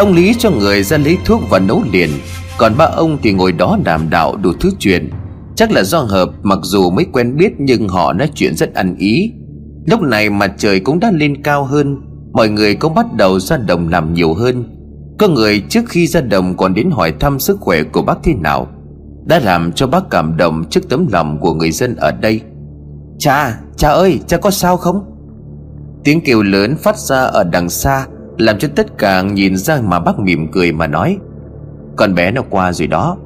Ông Lý cho người ra lấy thuốc và nấu liền. Còn ba ông thì ngồi đó đàm đạo đủ thứ chuyện. Chắc là do hợp mặc dù mới quen biết Nhưng họ nói chuyện rất ăn ý. Lúc này mặt trời cũng đã lên cao hơn Mọi người cũng bắt đầu ra đồng làm nhiều hơn. Có người trước khi ra đồng còn đến hỏi thăm sức khỏe của bác thế nào Đã làm cho bác cảm động trước tấm lòng của người dân ở đây. Cha, cha ơi, cha có sao không? Tiếng kêu lớn phát ra ở đằng xa làm cho tất cả nhìn ra mà bác mỉm cười mà nói, Con bé nó qua rồi đó.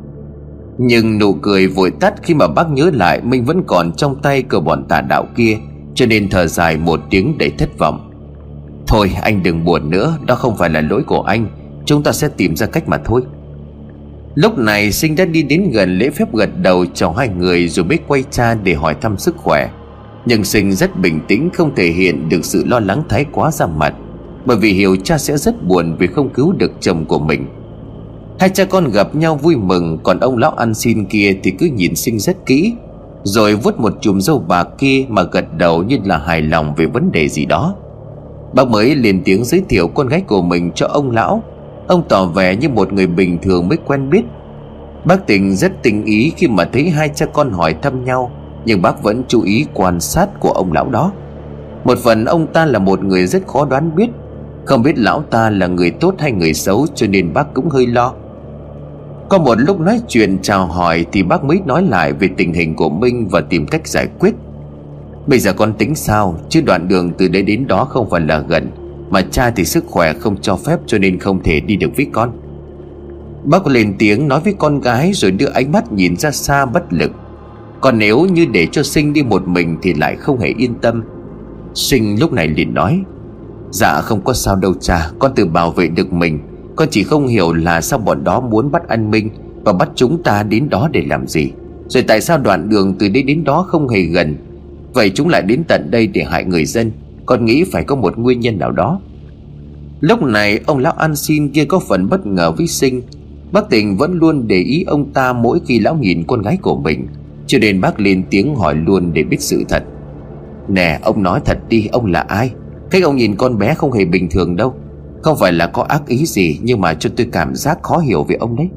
Nhưng nụ cười vội tắt khi mà bác nhớ lại Mình vẫn còn trong tay cờ bọn tà đạo kia, Cho nên thở dài một tiếng đầy thất vọng. Thôi, anh đừng buồn nữa, Đó không phải là lỗi của anh, Chúng ta sẽ tìm ra cách mà thôi. Lúc này sinh đã đi đến gần lễ phép gật đầu cho hai người Rồi mới quay cha để hỏi thăm sức khỏe. Nhưng sinh rất bình tĩnh, Không thể hiện được sự lo lắng thái quá ra mặt. Bởi vì hiểu cha sẽ rất buồn Vì không cứu được chồng của mình. Hai cha con gặp nhau vui mừng, Còn ông lão ăn xin kia thì cứ nhìn sinh rất kỹ, Rồi vuốt một chùm râu bạc kia Mà gật đầu như là hài lòng về vấn đề gì đó. Bác mới lên tiếng giới thiệu con gái của mình cho ông lão. Ông tỏ vẻ như một người bình thường mới quen biết. Bác tình rất tình ý khi mà thấy hai cha con hỏi thăm nhau, Nhưng bác vẫn chú ý quan sát của ông lão đó. Một phần ông ta là một người rất khó đoán biết không biết lão ta là người tốt hay người xấu cho nên bác cũng hơi lo. Có một lúc nói chuyện chào hỏi thì bác mới nói lại về tình hình của Minh và tìm cách giải quyết. Bây giờ con tính sao? Chứ đoạn đường từ đây đến đó không phải là gần, Mà cha thì sức khỏe không cho phép Cho nên không thể đi được với con. Bác lên tiếng nói với con gái Rồi đưa ánh mắt nhìn ra xa bất lực. Còn nếu như để cho sinh đi một mình Thì lại không hề yên tâm. Sinh lúc này liền nói Dạ không có sao đâu cha, Con tự bảo vệ được mình. Con chỉ không hiểu là sao bọn đó muốn bắt anh Minh Và bắt chúng ta đến đó để làm gì. Rồi tại sao đoạn đường từ đây đến đó không hề gần? Vậy chúng lại đến tận đây để hại người dân. Con nghĩ phải có một nguyên nhân nào đó. Lúc này, ông lão ăn xin kia có phần bất ngờ với sinh. Bác tình vẫn luôn để ý ông ta mỗi khi lão nhìn con gái của mình. Cho nên bác lên tiếng hỏi luôn để biết sự thật. Nè, ông nói thật đi, ông là ai? Cách ông nhìn con bé không hề bình thường đâu. Không phải là có ác ý gì, Nhưng mà cho tôi cảm giác khó hiểu về ông đấy.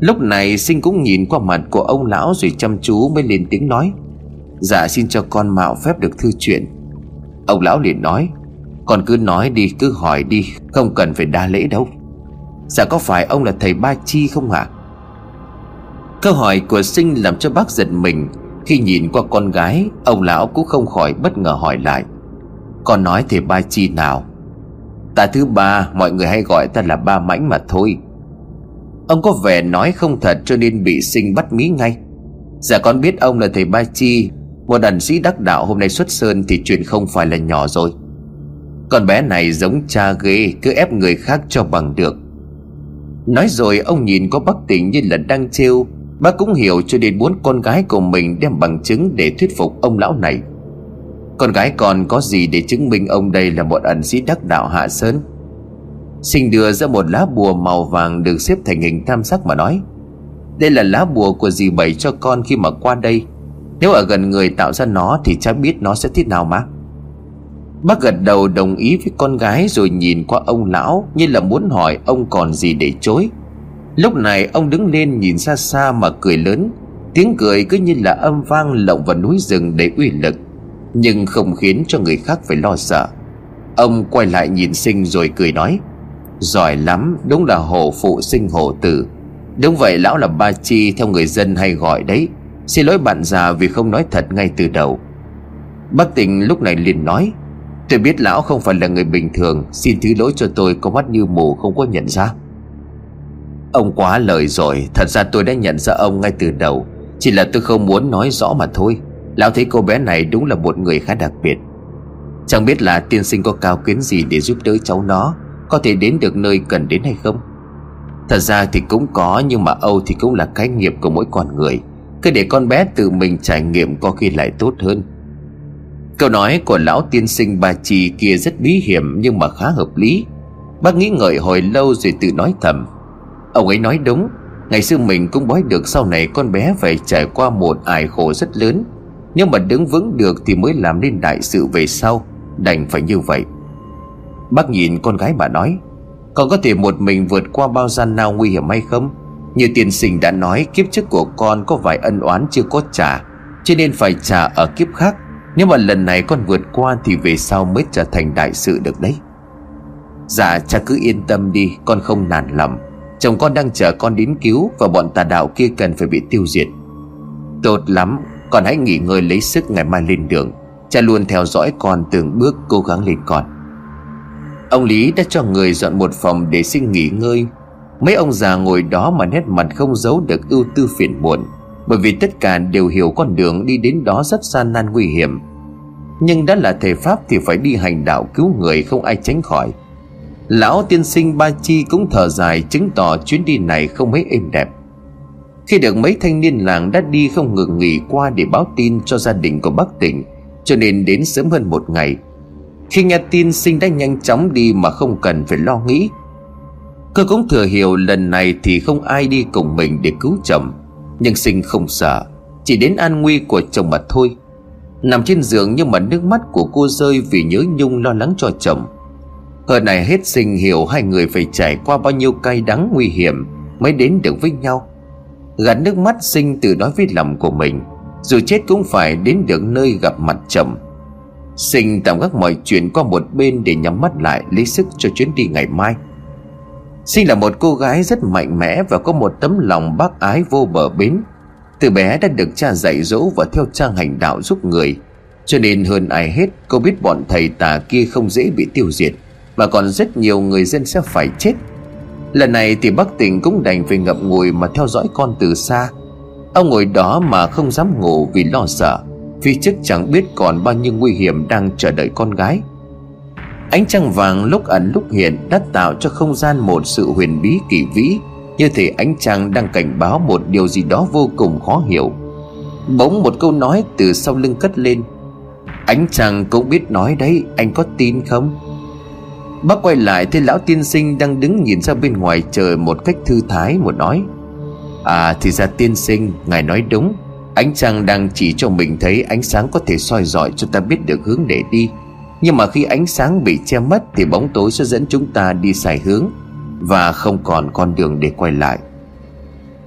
Lúc này sinh cũng nhìn qua mặt của ông lão Rồi chăm chú mới lên tiếng nói. Dạ xin cho con mạo phép được thư chuyện. Ông lão liền nói, Con cứ nói đi, cứ hỏi đi, Không cần phải đa lễ đâu. Dạ có phải ông là thầy Ba Chi không hả Câu hỏi của sinh làm cho bác giật mình. Khi nhìn qua con gái, Ông lão cũng không khỏi bất ngờ hỏi lại. Con nói thầy Ba Chi nào? Ta thứ ba, Mọi người hay gọi ta là ba mãnh mà thôi. Ông có vẻ nói không thật cho nên bị sinh bắt mí ngay. Dạ con biết ông là thầy Ba Chi, một đàn sĩ đắc đạo hôm nay xuất sơn Thì chuyện không phải là nhỏ rồi. Con bé này giống cha ghê, Cứ ép người khác cho bằng được. Nói rồi, ông nhìn có bắc tỉnh như là đang trêu. Bác cũng hiểu cho nên muốn con gái của mình đem bằng chứng để thuyết phục ông lão này. Con gái còn có gì để chứng minh ông đây là một ẩn sĩ đắc đạo hạ sơn? Sinh đưa ra một lá bùa màu vàng được xếp thành hình tam sắc mà nói, Đây là lá bùa của dì bảy cho con khi mà qua đây. Nếu ở gần người tạo ra nó Thì cha biết nó sẽ thế nào mà. Bác gật đầu đồng ý với con gái Rồi nhìn qua ông lão Như là muốn hỏi ông còn gì để chối. Lúc này ông đứng lên nhìn xa xa mà cười lớn, Tiếng cười cứ như là âm vang lộng vào núi rừng để uy lực. Nhưng không khiến cho người khác phải lo sợ. Ông quay lại nhìn sinh rồi cười nói, Giỏi lắm, Đúng là hổ phụ sinh hổ tử. Đúng vậy, lão là ba chi, Theo người dân hay gọi đấy. Xin lỗi bạn già vì không nói thật ngay từ đầu. Bác tình lúc này liền nói, Tôi biết lão không phải là người bình thường, Xin thứ lỗi cho tôi, có mắt như mù, không có nhận ra. Ông quá lời rồi, Thật ra tôi đã nhận ra ông ngay từ đầu, Chỉ là tôi không muốn nói rõ mà thôi. Lão thấy cô bé này đúng là một người khá đặc biệt. Chẳng biết là tiên sinh có cao kiến gì để giúp đỡ cháu nó, Có thể đến được nơi cần đến hay không? Thật ra thì cũng có, Nhưng mà Âu thì cũng là cái nghiệp của mỗi con người. Cứ để con bé tự mình trải nghiệm có khi lại tốt hơn. Câu nói của lão tiên sinh bà trì kia rất bí hiểm nhưng mà khá hợp lý. Bác nghĩ ngợi hồi lâu rồi tự nói thầm. Ông ấy nói đúng, Ngày xưa mình cũng bói được sau này con bé phải trải qua một ải khổ rất lớn. Nhưng mà đứng vững được thì mới làm nên đại sự về sau. Đành phải như vậy. Bác nhìn con gái bà nói, Con có thể một mình vượt qua bao gian nào nguy hiểm hay không? Như tiên sinh đã nói, Kiếp trước của con có vài ân oán chưa có trả, Cho nên phải trả ở kiếp khác. Nếu mà lần này con vượt qua Thì về sau mới trở thành đại sự được đấy. Dạ cha cứ yên tâm đi, Con không nản lòng. Chồng con đang chờ con đến cứu Và bọn tà đạo kia cần phải bị tiêu diệt. Tốt lắm con hãy nghỉ ngơi lấy sức ngày mai lên đường. Cha luôn theo dõi con từng bước cố gắng lên con. Ông Lý đã cho người dọn một phòng để xin nghỉ ngơi. Mấy ông già ngồi đó mà nét mặt không giấu được ưu tư phiền muộn, Bởi vì tất cả đều hiểu con đường đi đến đó rất gian nan nguy hiểm. Nhưng đã là thầy pháp thì phải đi hành đạo cứu người không ai tránh khỏi. Lão tiên sinh Ba Chi cũng thở dài chứng tỏ chuyến đi này không mấy êm đẹp. Khi được mấy thanh niên làng đã đi không ngừng nghỉ qua để báo tin cho gia đình của bác tỉnh, Cho nên đến sớm hơn một ngày, Khi nghe tin sinh đã nhanh chóng đi mà không cần phải lo nghĩ. Cơ cũng thừa hiểu lần này thì không ai đi cùng mình để cứu chồng, Nhưng sinh không sợ, Chỉ đến an nguy của chồng mà thôi. Nằm trên giường nhưng mà nước mắt của cô rơi vì nhớ nhung lo lắng cho chồng. Hơn này hết sinh hiểu hai người phải trải qua bao nhiêu cay đắng nguy hiểm Mới đến được với nhau. Gạt nước mắt sinh từ nói với lòng của mình Dù chết cũng phải đến được nơi gặp mặt chồng Sinh tạm gác mọi chuyện qua một bên để nhắm mắt lại, lấy sức cho chuyến đi ngày mai. Sinh là một cô gái rất mạnh mẽ và có một tấm lòng bác ái vô bờ bến. Từ bé đã được cha dạy dỗ và theo trang hành đạo giúp người. Cho nên hơn ai hết, cô biết bọn thầy tà kia không dễ bị tiêu diệt, mà còn rất nhiều người dân sẽ phải chết. Lần này thì bác tỉnh cũng đành phải ngậm ngùi mà theo dõi con từ xa. Ông ngồi đó mà không dám ngủ vì lo sợ Phía trước chẳng biết còn bao nhiêu nguy hiểm đang chờ đợi con gái. Ánh trăng vàng lúc ẩn lúc hiện đã tạo cho không gian một sự huyền bí kỳ vĩ, Như thể ánh trăng đang cảnh báo một điều gì đó vô cùng khó hiểu. Bỗng một câu nói từ sau lưng cất lên. Ánh trăng cũng biết nói đấy, anh có tin không? Bác quay lại thấy lão tiên sinh đang đứng nhìn ra bên ngoài trời một cách thư thái một nói À thì ra tiên sinh, Ngài nói đúng. Ánh trăng đang chỉ cho mình thấy ánh sáng có thể soi dọi cho ta biết được hướng để đi. Nhưng mà khi ánh sáng bị che mất Thì bóng tối sẽ dẫn chúng ta đi sai hướng Và không còn con đường để quay lại.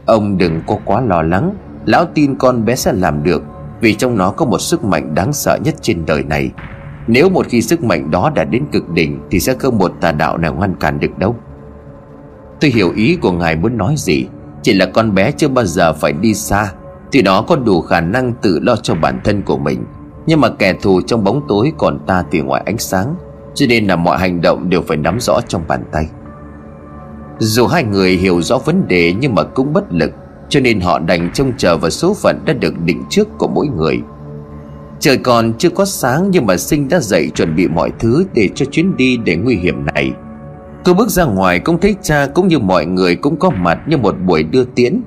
Ông đừng có quá lo lắng. Lão tin con bé sẽ làm được Vì trong nó có một sức mạnh đáng sợ nhất trên đời này nếu một khi sức mạnh đó đã đến cực đỉnh Thì sẽ không một tà đạo nào ngăn cản được đâu. Tôi hiểu ý của ngài muốn nói gì, Chỉ là con bé chưa bao giờ phải đi xa, Thì nó có đủ khả năng tự lo cho bản thân của mình. Nhưng mà kẻ thù trong bóng tối còn ta thì ngoài ánh sáng, Cho nên là mọi hành động đều phải nắm rõ trong bàn tay. Dù hai người hiểu rõ vấn đề nhưng mà cũng bất lực, Cho nên họ đành trông chờ vào số phận đã được định trước của mỗi người. Trời còn chưa có sáng nhưng mà Sinh đã dậy chuẩn bị mọi thứ để cho chuyến đi để nguy hiểm này. Tôi bước ra ngoài cũng thấy cha cũng như mọi người cũng có mặt như một buổi đưa tiễn.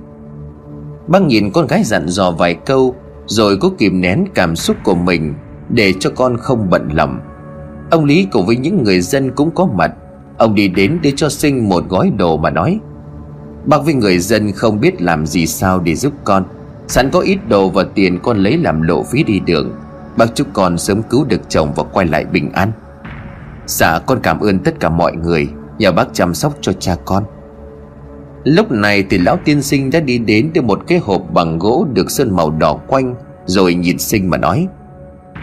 Bác nhìn con gái dặn dò vài câu, Rồi cố kìm nén cảm xúc của mình Để cho con không bận lòng. Ông Lý cùng với những người dân cũng có mặt. Ông đi đến để cho Sinh một gói đồ mà nói, Bác với người dân không biết làm gì sao để giúp con. Sẵn có ít đồ và tiền con lấy làm lộ phí đi đường. Bác chúc con sớm cứu được chồng và quay lại bình an. Dạ con cảm ơn tất cả mọi người. Nhờ bác chăm sóc cho cha con. Lúc này thì lão tiên sinh đã đi đến đưa một cái hộp bằng gỗ được sơn màu đỏ quanh, Rồi nhìn sinh mà nói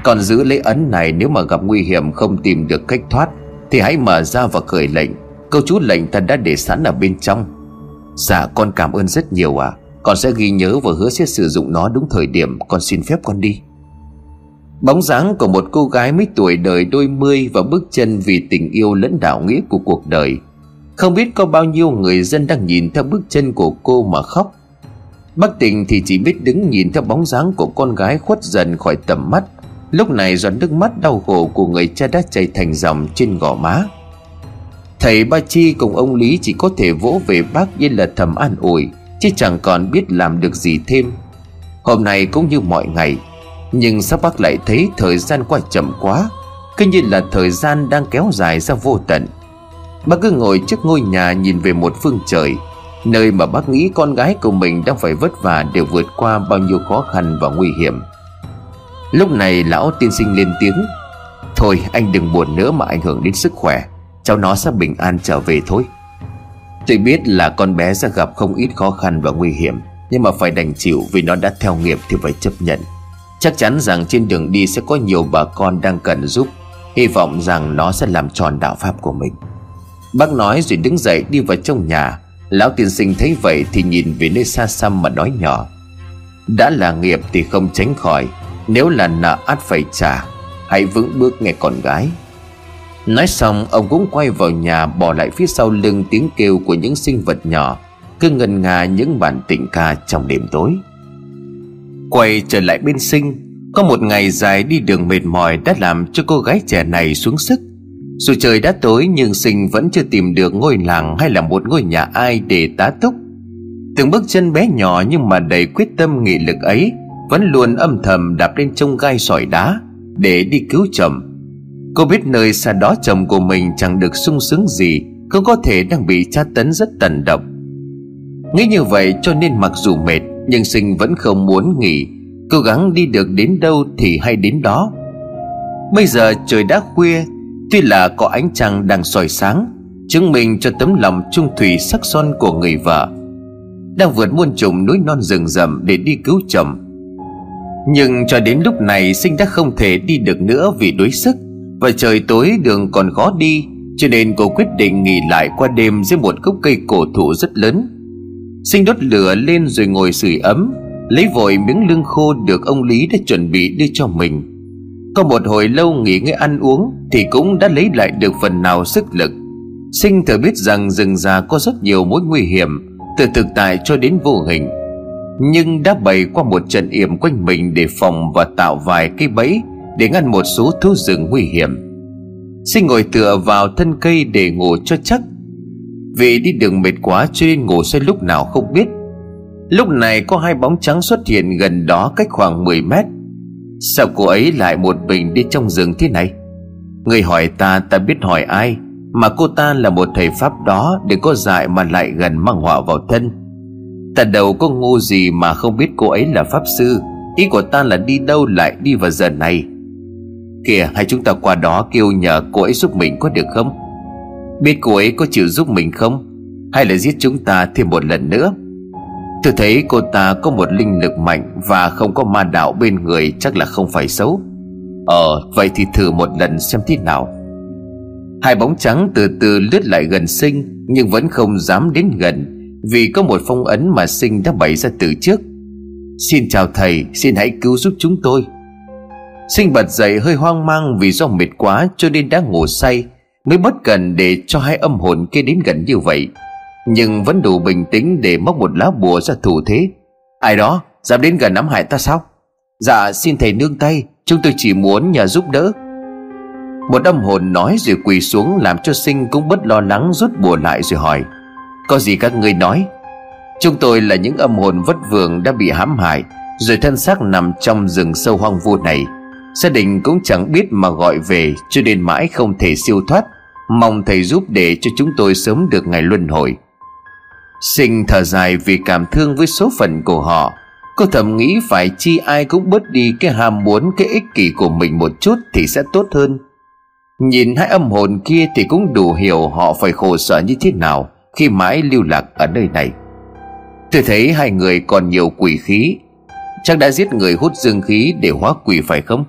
Còn giữ lấy ấn này nếu mà gặp nguy hiểm không tìm được cách thoát, Thì hãy mở ra và khởi lệnh. Câu chú lệnh ta đã để sẵn ở bên trong. Dạ con cảm ơn rất nhiều à con sẽ ghi nhớ và hứa sẽ sử dụng nó đúng thời điểm. Con xin phép con đi. Bóng dáng của một cô gái mấy tuổi đời đôi mươi Và bước chân vì tình yêu lẫn đạo nghĩa của cuộc đời. Không biết có bao nhiêu người dân đang nhìn theo bước chân của cô mà khóc. Bác tình thì chỉ biết đứng nhìn theo bóng dáng của con gái khuất dần khỏi tầm mắt. Lúc này giọt nước mắt đau khổ của người cha đã chảy thành dòng trên gò má. Thầy Ba Chi cùng ông Lý chỉ có thể vỗ về bác như là thầm an ủi. Chứ chẳng còn biết làm được gì thêm. Hôm nay cũng như mọi ngày, nhưng sao bác lại thấy thời gian qua chậm quá? Cứ như là thời gian đang kéo dài ra vô tận. Bác cứ ngồi trước ngôi nhà nhìn về một phương trời, Nơi mà bác nghĩ con gái của mình đang phải vất vả để vượt qua bao nhiêu khó khăn và nguy hiểm. Lúc này lão tiên sinh lên tiếng, Thôi anh đừng buồn nữa mà ảnh hưởng đến sức khỏe, Cháu nó sẽ bình an trở về thôi. Tôi biết là con bé sẽ gặp không ít khó khăn và nguy hiểm, Nhưng mà phải đành chịu vì nó đã theo nghiệp thì phải chấp nhận. Chắc chắn rằng trên đường đi sẽ có nhiều bà con đang cần giúp, Hy vọng rằng nó sẽ làm tròn đạo pháp của mình. Bác nói rồi đứng dậy đi vào trong nhà. Lão tiên sinh thấy vậy thì nhìn về nơi xa xăm mà nói nhỏ. Đã là nghiệp thì không tránh khỏi, Nếu là nợ ắt phải trả, Hãy vững bước nghe con gái. Nói xong, ông cũng quay vào nhà, Bỏ lại phía sau lưng tiếng kêu của những sinh vật nhỏ, Cứ ngân nga những bản tình ca trong đêm tối. Quay trở lại bên sinh, Có một ngày dài đi đường mệt mỏi Đã làm cho cô gái trẻ này xuống sức. Dù trời đã tối, nhưng sinh vẫn chưa tìm được ngôi làng Hay là một ngôi nhà ai để tá túc. Từng bước chân bé nhỏ nhưng mà đầy quyết tâm nghị lực ấy Vẫn luôn âm thầm đạp lên trong gai sỏi đá Để đi cứu chồng. Cô biết nơi xa đó chồng của mình chẳng được sung sướng gì Cũng có thể đang bị tra tấn rất tần độc. Nghĩ như vậy cho nên mặc dù mệt, Nhưng sinh vẫn không muốn nghỉ. Cố gắng đi được đến đâu thì hay đến đó. Bây giờ trời đã khuya, Tuy là có ánh trăng đang soi sáng, Chứng minh cho tấm lòng trung thủy sắc son của người vợ. Đang vượt muôn trùng núi non rừng rậm để đi cứu chồng. Nhưng cho đến lúc này, sinh đã không thể đi được nữa vì đuối sức và trời tối đường còn khó đi, Cho nên cô quyết định nghỉ lại qua đêm Dưới một gốc cây cổ thụ rất lớn. Sinh đốt lửa lên rồi ngồi sưởi ấm, Lấy vội miếng lương khô được ông Lý đã chuẩn bị đưa cho mình. Có một hồi lâu nghỉ ngơi ăn uống Thì cũng đã lấy lại được phần nào sức lực. Sinh thừa biết rằng rừng già có rất nhiều mối nguy hiểm, Từ thực tại cho đến vô hình. Nhưng đã bày qua một trận yểm quanh mình Để phòng và tạo vài cây bẫy để ngăn một số thú rừng nguy hiểm. Sinh ngồi tựa vào thân cây để ngủ cho chắc. Vì đi đường mệt quá cho nên ngủ say lúc nào không biết. Lúc này có hai bóng trắng xuất hiện gần đó cách khoảng 10 mét. Sao cô ấy lại một mình đi trong rừng thế này? Người hỏi ta ta biết hỏi ai, mà cô ta là một thầy pháp đó để có dại mà lại gần mang họa vào thân. Ta đâu có ngu gì mà không biết cô ấy là pháp sư, ý của ta là đi đâu lại đi vào giờ này. Kìa hay chúng ta qua đó kêu nhờ cô ấy giúp mình có được không? Biết cô ấy có chịu giúp mình không? Hay là giết chúng ta thêm một lần nữa? Tôi thấy cô ta có một linh lực mạnh Và không có ma đạo bên người Chắc là không phải xấu. Ờ vậy thì thử một lần xem thế nào. Hai bóng trắng từ từ lướt lại gần sinh, Nhưng vẫn không dám đến gần, Vì có một phong ấn mà sinh đã bày ra từ trước. Xin chào thầy, Xin hãy cứu giúp chúng tôi. Sinh bật dậy hơi hoang mang vì do mệt quá cho nên đã ngủ say, Mới bất cần để cho hai âm hồn kia đến gần như vậy. Nhưng vẫn đủ bình tĩnh để móc một lá bùa ra thủ thế. Ai đó, dám đến gần ám hại ta sao? Dạ xin thầy nương tay, Chúng tôi chỉ muốn nhờ giúp đỡ. Một âm hồn nói rồi quỳ xuống Làm cho sinh cũng bất lo lắng rút bùa lại rồi hỏi, Có gì các ngươi nói? Chúng tôi là những âm hồn vất vưởng đã bị hãm hại, Rồi thân xác nằm trong rừng sâu hoang vu này. Gia đình cũng chẳng biết mà gọi về, Cho nên mãi không thể siêu thoát. Mong thầy giúp để cho chúng tôi sớm được ngày luân hồi. Sinh thở dài vì cảm thương với số phận của họ. Cô thầm nghĩ phải chi ai cũng bớt đi cái ham muốn, cái ích kỷ của mình một chút thì sẽ tốt hơn. Nhìn hai âm hồn kia thì cũng đủ hiểu họ phải khổ sở như thế nào Khi mãi lưu lạc ở nơi này. Tôi thấy hai người còn nhiều quỷ khí. Chắc đã giết người hút dương khí để hóa quỷ phải không?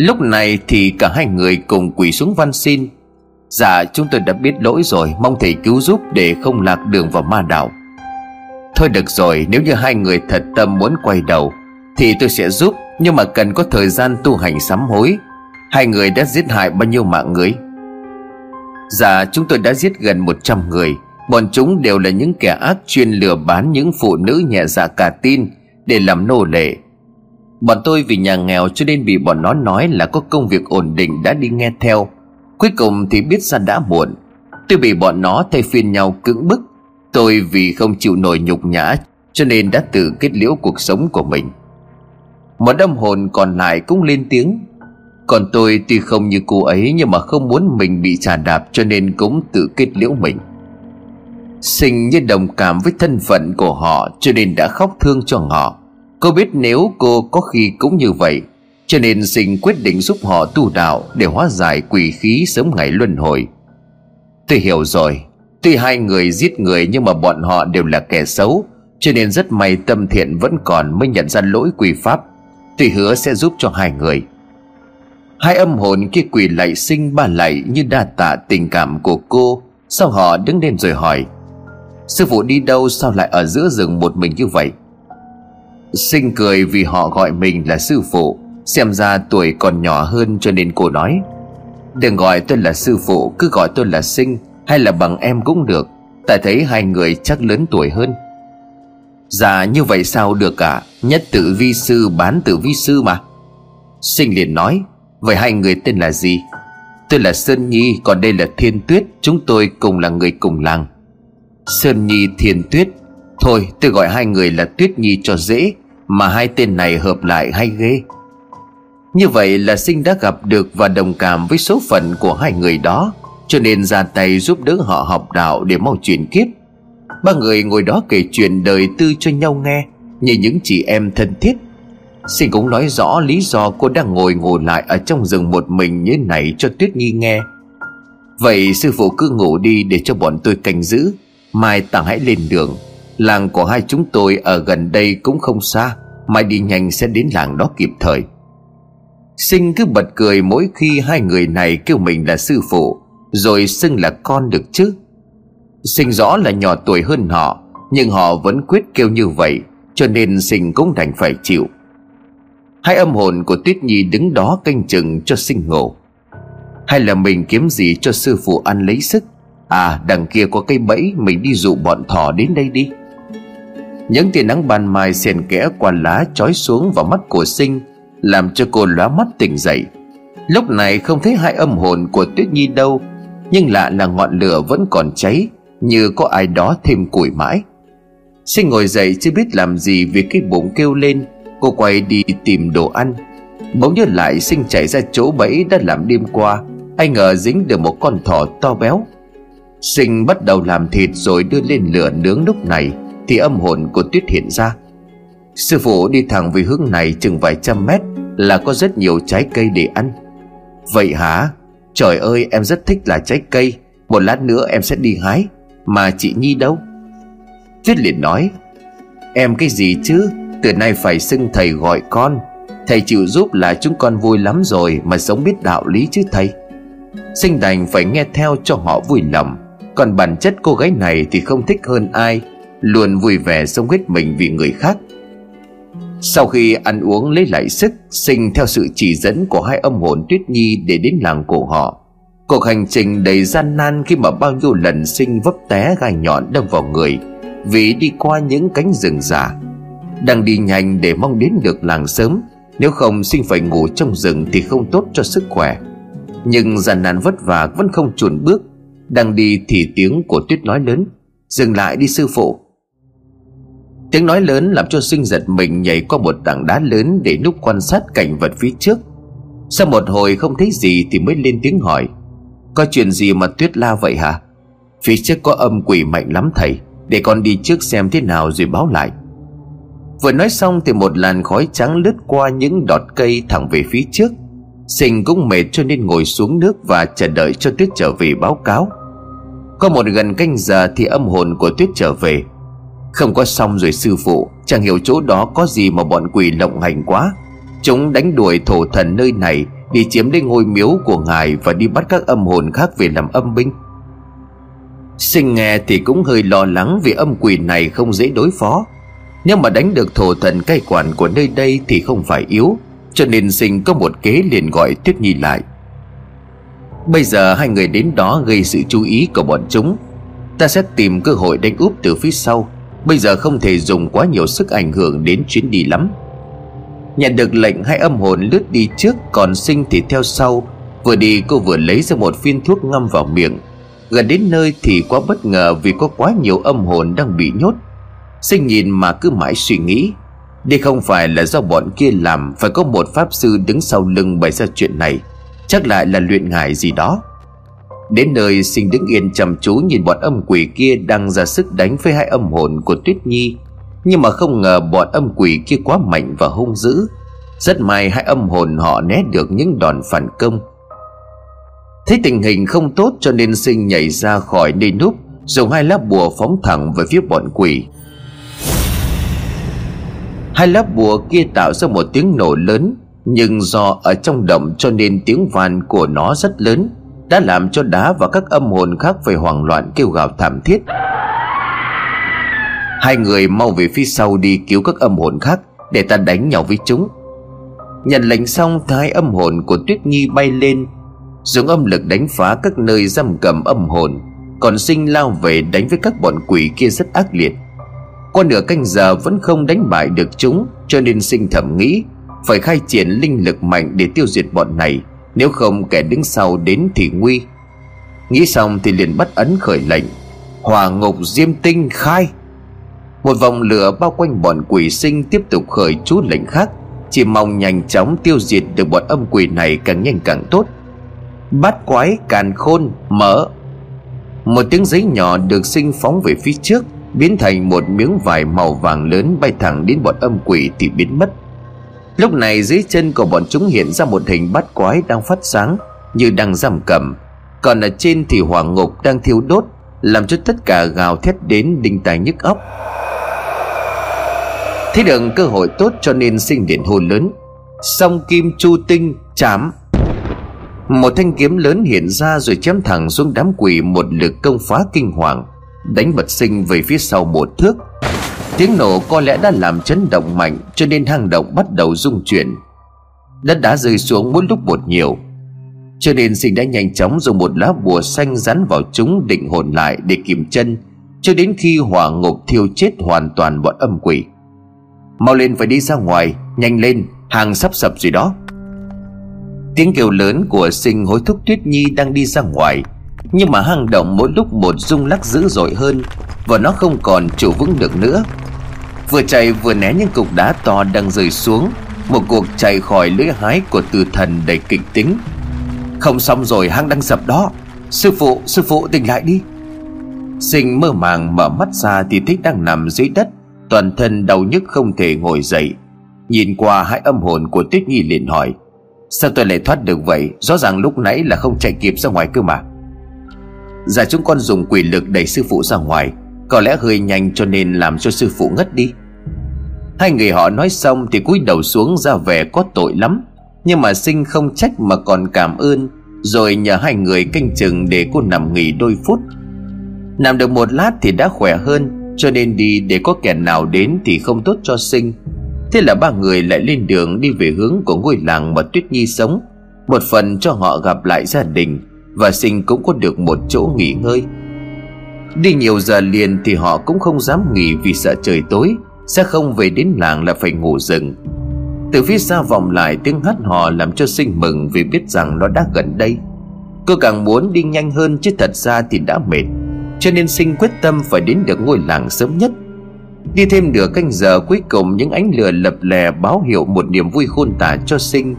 Lúc này thì cả hai người cùng quỳ xuống van xin. Dạ chúng tôi đã biết lỗi rồi, Mong thầy cứu giúp để không lạc đường vào ma đạo. Thôi được rồi, Nếu như hai người thật tâm muốn quay đầu, Thì tôi sẽ giúp, Nhưng mà cần có thời gian tu hành sám hối. Hai người đã giết hại bao nhiêu mạng người? Dạ chúng tôi đã giết gần 100 người. Bọn chúng đều là những kẻ ác chuyên lừa bán những phụ nữ nhẹ dạ cả tin Để làm nô lệ. Bọn tôi vì nhà nghèo cho nên bị bọn nó nói là có công việc ổn định đã đi nghe theo. Cuối cùng thì biết ra đã muộn. Tôi bị bọn nó thay phiên nhau cưỡng bức. Tôi vì không chịu nổi nhục nhã Cho nên đã tự kết liễu cuộc sống của mình. Một âm hồn còn lại cũng lên tiếng. Còn tôi tuy không như cô ấy Nhưng mà không muốn mình bị trả đạp Cho nên cũng tự kết liễu mình. Sinh như đồng cảm với thân phận của họ Cho nên đã khóc thương cho họ. Cô biết nếu cô có khi cũng như vậy, Cho nên xin quyết định giúp họ tu đạo Để hóa giải quỷ khí sớm ngày luân hồi. Tôi hiểu rồi. Tuy hai người giết người nhưng mà bọn họ đều là kẻ xấu, Cho nên rất may tâm thiện vẫn còn mới nhận ra lỗi quỷ pháp. Tôi hứa sẽ giúp cho hai người. Hai âm hồn kia quỳ lạy sinh ba lạy như đa tạ tình cảm của cô. Sau họ đứng lên rồi hỏi, Sư phụ đi đâu sao lại ở giữa rừng một mình như vậy? Sinh cười vì họ gọi mình là sư phụ. Xem ra tuổi còn nhỏ hơn cho nên cô nói, Đừng gọi tôi là sư phụ, Cứ gọi tôi là sinh, Hay là bằng em cũng được. Tại thấy hai người chắc lớn tuổi hơn. Dạ như vậy sao được cả Nhất tự vi sư bán tự vi sư mà. Sinh liền nói, Vậy hai người tên là gì? Tôi là Sơn Nhi, Còn đây là Thiên Tuyết, Chúng tôi cùng là người cùng làng. Sơn Nhi, Thiên Tuyết? Thôi, tôi gọi hai người là Tuyết Nhi cho dễ. Mà hai tên này hợp lại hay ghê. Như vậy là sinh đã gặp được Và đồng cảm với số phận của hai người đó, Cho nên ra tay giúp đỡ họ học đạo Để mau chuyển kiếp. Ba người ngồi đó kể chuyện đời tư cho nhau nghe, Như những chị em thân thiết. Sinh cũng nói rõ lý do cô đang ngồi ngồi lại Ở trong rừng một mình như này cho Tuyết Nhi nghe. Vậy sư phụ cứ ngủ đi để cho bọn tôi canh giữ, Mai tặng hãy lên đường. Làng của hai chúng tôi ở gần đây cũng không xa, Mai đi nhanh sẽ đến làng đó kịp thời. Sinh cứ bật cười mỗi khi hai người này kêu mình là sư phụ, Rồi xưng là con được chứ. Sinh rõ là nhỏ tuổi hơn họ, Nhưng họ vẫn quyết kêu như vậy, Cho nên sinh cũng đành phải chịu. Hai âm hồn của Tuyết Nhi đứng đó canh chừng cho sinh ngộ. Hay là mình kiếm gì cho sư phụ ăn lấy sức? À đằng kia có cây bẫy Mình đi dụ bọn thỏ đến đây đi. Những tia nắng ban mai xen kẽ qua lá trói xuống vào mắt của sinh, Làm cho cô lóa mắt tỉnh dậy. Lúc này không thấy hai âm hồn của Tuyết Nhi đâu, Nhưng lạ là ngọn lửa vẫn còn cháy, Như có ai đó thêm củi mãi. Sinh ngồi dậy chưa biết làm gì Vì cái bụng kêu lên, Cô quay đi tìm đồ ăn. Bỗng nhớ lại sinh chạy ra chỗ bẫy đã làm đêm qua, Ai ngờ dính được một con thỏ to béo. Sinh bắt đầu làm thịt rồi đưa lên lửa nướng lúc này. Thì âm hồn của Tuyết hiện ra. Sư phụ đi thẳng về hướng này chừng vài trăm mét Là có rất nhiều trái cây để ăn. Vậy hả? Trời ơi, em rất thích là trái cây. Một lát nữa em sẽ đi hái. Mà chị Nhi đâu? Tuyết liền nói, Em cái gì chứ? Từ nay phải xưng thầy gọi con. Thầy chịu giúp là chúng con vui lắm rồi Mà sống biết đạo lý chứ thầy. Sinh đành phải nghe theo cho họ vui lòng. Còn bản chất cô gái này thì không thích hơn ai. Luôn vui vẻ sống hết mình vì người khác. Sau khi ăn uống lấy lại sức, Sinh theo sự chỉ dẫn của hai âm hồn Tuyết Nhi để đến làng của họ. Cuộc hành trình đầy gian nan khi mà bao nhiêu lần sinh vấp té gai nhọn đâm vào người Vì đi qua những cánh rừng già. Đang đi nhanh để mong đến được làng sớm, Nếu không sinh phải ngủ trong rừng thì không tốt cho sức khỏe. Nhưng gian nan vất vả vẫn không chuồn bước. Đang đi thì tiếng của tuyết nói lớn, Dừng lại đi sư phụ. Tiếng nói lớn làm cho sinh giật mình nhảy qua một tảng đá lớn để núp quan sát cảnh vật phía trước. Sau một hồi không thấy gì thì mới lên tiếng hỏi, Có chuyện gì mà tuyết la vậy hả? Phía trước có âm quỷ mạnh lắm thầy, Để con đi trước xem thế nào rồi báo lại. Vừa nói xong thì một làn khói trắng lướt qua những đọt cây thẳng về phía trước. Sinh cũng mệt cho nên ngồi xuống nước và chờ đợi cho Tuyết trở về báo cáo. Có một gần canh giờ thì âm hồn của Tuyết trở về. Không có xong rồi sư phụ, Chẳng hiểu chỗ đó có gì mà bọn quỷ lộng hành quá. Chúng đánh đuổi thổ thần nơi này, Đi chiếm lấy ngôi miếu của ngài Và đi bắt các âm hồn khác về làm âm binh. Sinh nghe thì cũng hơi lo lắng Vì âm quỷ này không dễ đối phó. Nhưng mà đánh được thổ thần cai quản của nơi đây Thì không phải yếu, Cho nên sinh có một kế liền gọi Tuyết Nhi lại. Bây giờ hai người đến đó gây sự chú ý của bọn chúng. Ta sẽ tìm cơ hội đánh úp từ phía sau. Bây giờ không thể dùng quá nhiều sức ảnh hưởng đến chuyến đi lắm. Nhận được lệnh hai âm hồn lướt đi trước Còn sinh thì theo sau. Vừa đi cô vừa lấy ra một viên thuốc ngâm vào miệng. Gần đến nơi thì quá bất ngờ Vì có quá nhiều âm hồn đang bị nhốt. Sinh nhìn mà cứ mãi suy nghĩ. Đây không phải là do bọn kia làm, Phải có một pháp sư đứng sau lưng bày ra chuyện này. Chắc lại là luyện ngải gì đó. Đến nơi, sinh đứng yên chăm chú nhìn bọn âm quỷ kia đang ra sức đánh với hai âm hồn của Tuyết Nhi. Nhưng mà không ngờ bọn âm quỷ kia quá mạnh và hung dữ. Rất may hai âm hồn họ né được những đòn phản công. Thấy tình hình không tốt cho nên sinh nhảy ra khỏi nơi núp, Dùng hai lá bùa phóng thẳng về phía bọn quỷ. Hai lá bùa kia tạo ra một tiếng nổ lớn, Nhưng do ở trong động cho nên tiếng van của nó rất lớn. Đã làm cho đá và các âm hồn khác phải hoảng loạn kêu gào thảm thiết. Hai người mau về phía sau đi cứu các âm hồn khác Để ta đánh nhau với chúng. Nhận lệnh xong, thái âm hồn của Tuyết Nhi bay lên, Dùng âm lực đánh phá các nơi giam cầm âm hồn, Còn sinh lao về đánh với các bọn quỷ kia rất ác liệt. Qua nửa canh giờ vẫn không đánh bại được chúng, Cho nên sinh thẩm nghĩ Phải khai triển linh lực mạnh để tiêu diệt bọn này. Nếu không kẻ đứng sau đến thì nguy. Nghĩ xong thì liền bắt ấn khởi lệnh. Hòa ngục diêm tinh khai. Một vòng lửa bao quanh bọn quỷ sinh tiếp tục khởi chú lệnh khác. Chỉ mong nhanh chóng tiêu diệt được bọn âm quỷ này càng nhanh càng tốt. Bát quái càn khôn mở. Một tiếng giấy nhỏ được sinh phóng về phía trước, Biến thành một miếng vải màu vàng lớn bay thẳng đến bọn âm quỷ thì biến mất. Lúc này dưới chân của bọn chúng hiện ra một hình bát quái đang phát sáng, Như đang giam cầm. Còn ở trên thì hỏa ngục đang thiêu đốt, Làm cho tất cả gào thét đến đinh tai nhức óc. Thế được cơ hội tốt cho nên sinh điện hồn lớn. Song kim chu tinh chám. Một thanh kiếm lớn hiện ra rồi chém thẳng xuống đám quỷ, một lực công phá kinh hoàng, Đánh bật sinh về phía sau một thước. Tiếng nổ có lẽ đã làm chấn động mạnh, Cho nên hang động bắt đầu rung chuyển. Đất đá rơi xuống mỗi lúc một nhiều. Cho nên sinh đã nhanh chóng dùng một lá bùa xanh rắn vào chúng định hồn lại để kìm chân, Cho đến khi hỏa ngục thiêu chết hoàn toàn bọn âm quỷ. Mau lên phải đi ra ngoài, Nhanh lên, hàng sắp sập rồi đó. Tiếng kêu lớn của sinh hối thúc Tuyết Nhi đang đi ra ngoài. Nhưng mà hang động mỗi lúc một rung lắc dữ dội hơn Và nó không còn trụ vững được nữa. Vừa chạy vừa né những cục đá to đang rơi xuống Một cuộc chạy khỏi lưỡi hái của từ thần đầy kịch tính. Không xong rồi hang đang sập đó. Sư phụ, sư phụ tỉnh lại đi. Sinh mơ màng mở mắt ra thì thích đang nằm dưới đất Toàn thân đau nhức không thể ngồi dậy. Nhìn qua hai âm hồn của Tuyết Nhi liền hỏi Sao tôi lại thoát được vậy? Rõ ràng lúc nãy là không chạy kịp ra ngoài cơ mà giả chúng con dùng quỷ lực đẩy sư phụ ra ngoài. Có lẽ hơi nhanh cho nên làm cho sư phụ ngất đi. Hai người họ nói xong thì cúi đầu xuống ra vẻ có tội lắm. Nhưng mà sinh không trách mà còn cảm ơn, Rồi nhờ hai người canh chừng để cô nằm nghỉ đôi phút. Nằm được một lát thì đã khỏe hơn, Cho nên đi để có kẻ nào đến thì không tốt cho sinh. Thế là ba người lại lên đường đi về hướng của ngôi làng mà Tuyết Nhi sống. Một phần cho họ gặp lại gia đình. Và sinh cũng có được một chỗ nghỉ ngơi. Đi nhiều giờ liền thì họ cũng không dám nghỉ vì sợ trời tối, Sẽ không về đến làng là phải ngủ rừng Từ phía xa vòng lại tiếng hát hò làm cho sinh mừng vì biết rằng nó đã gần đây. Cô càng muốn đi nhanh hơn chứ thật ra thì đã mệt, Cho nên sinh quyết tâm phải đến được ngôi làng sớm nhất. Đi thêm nửa canh giờ, cuối cùng những ánh lửa lập lè báo hiệu một niềm vui khôn tả cho sinh.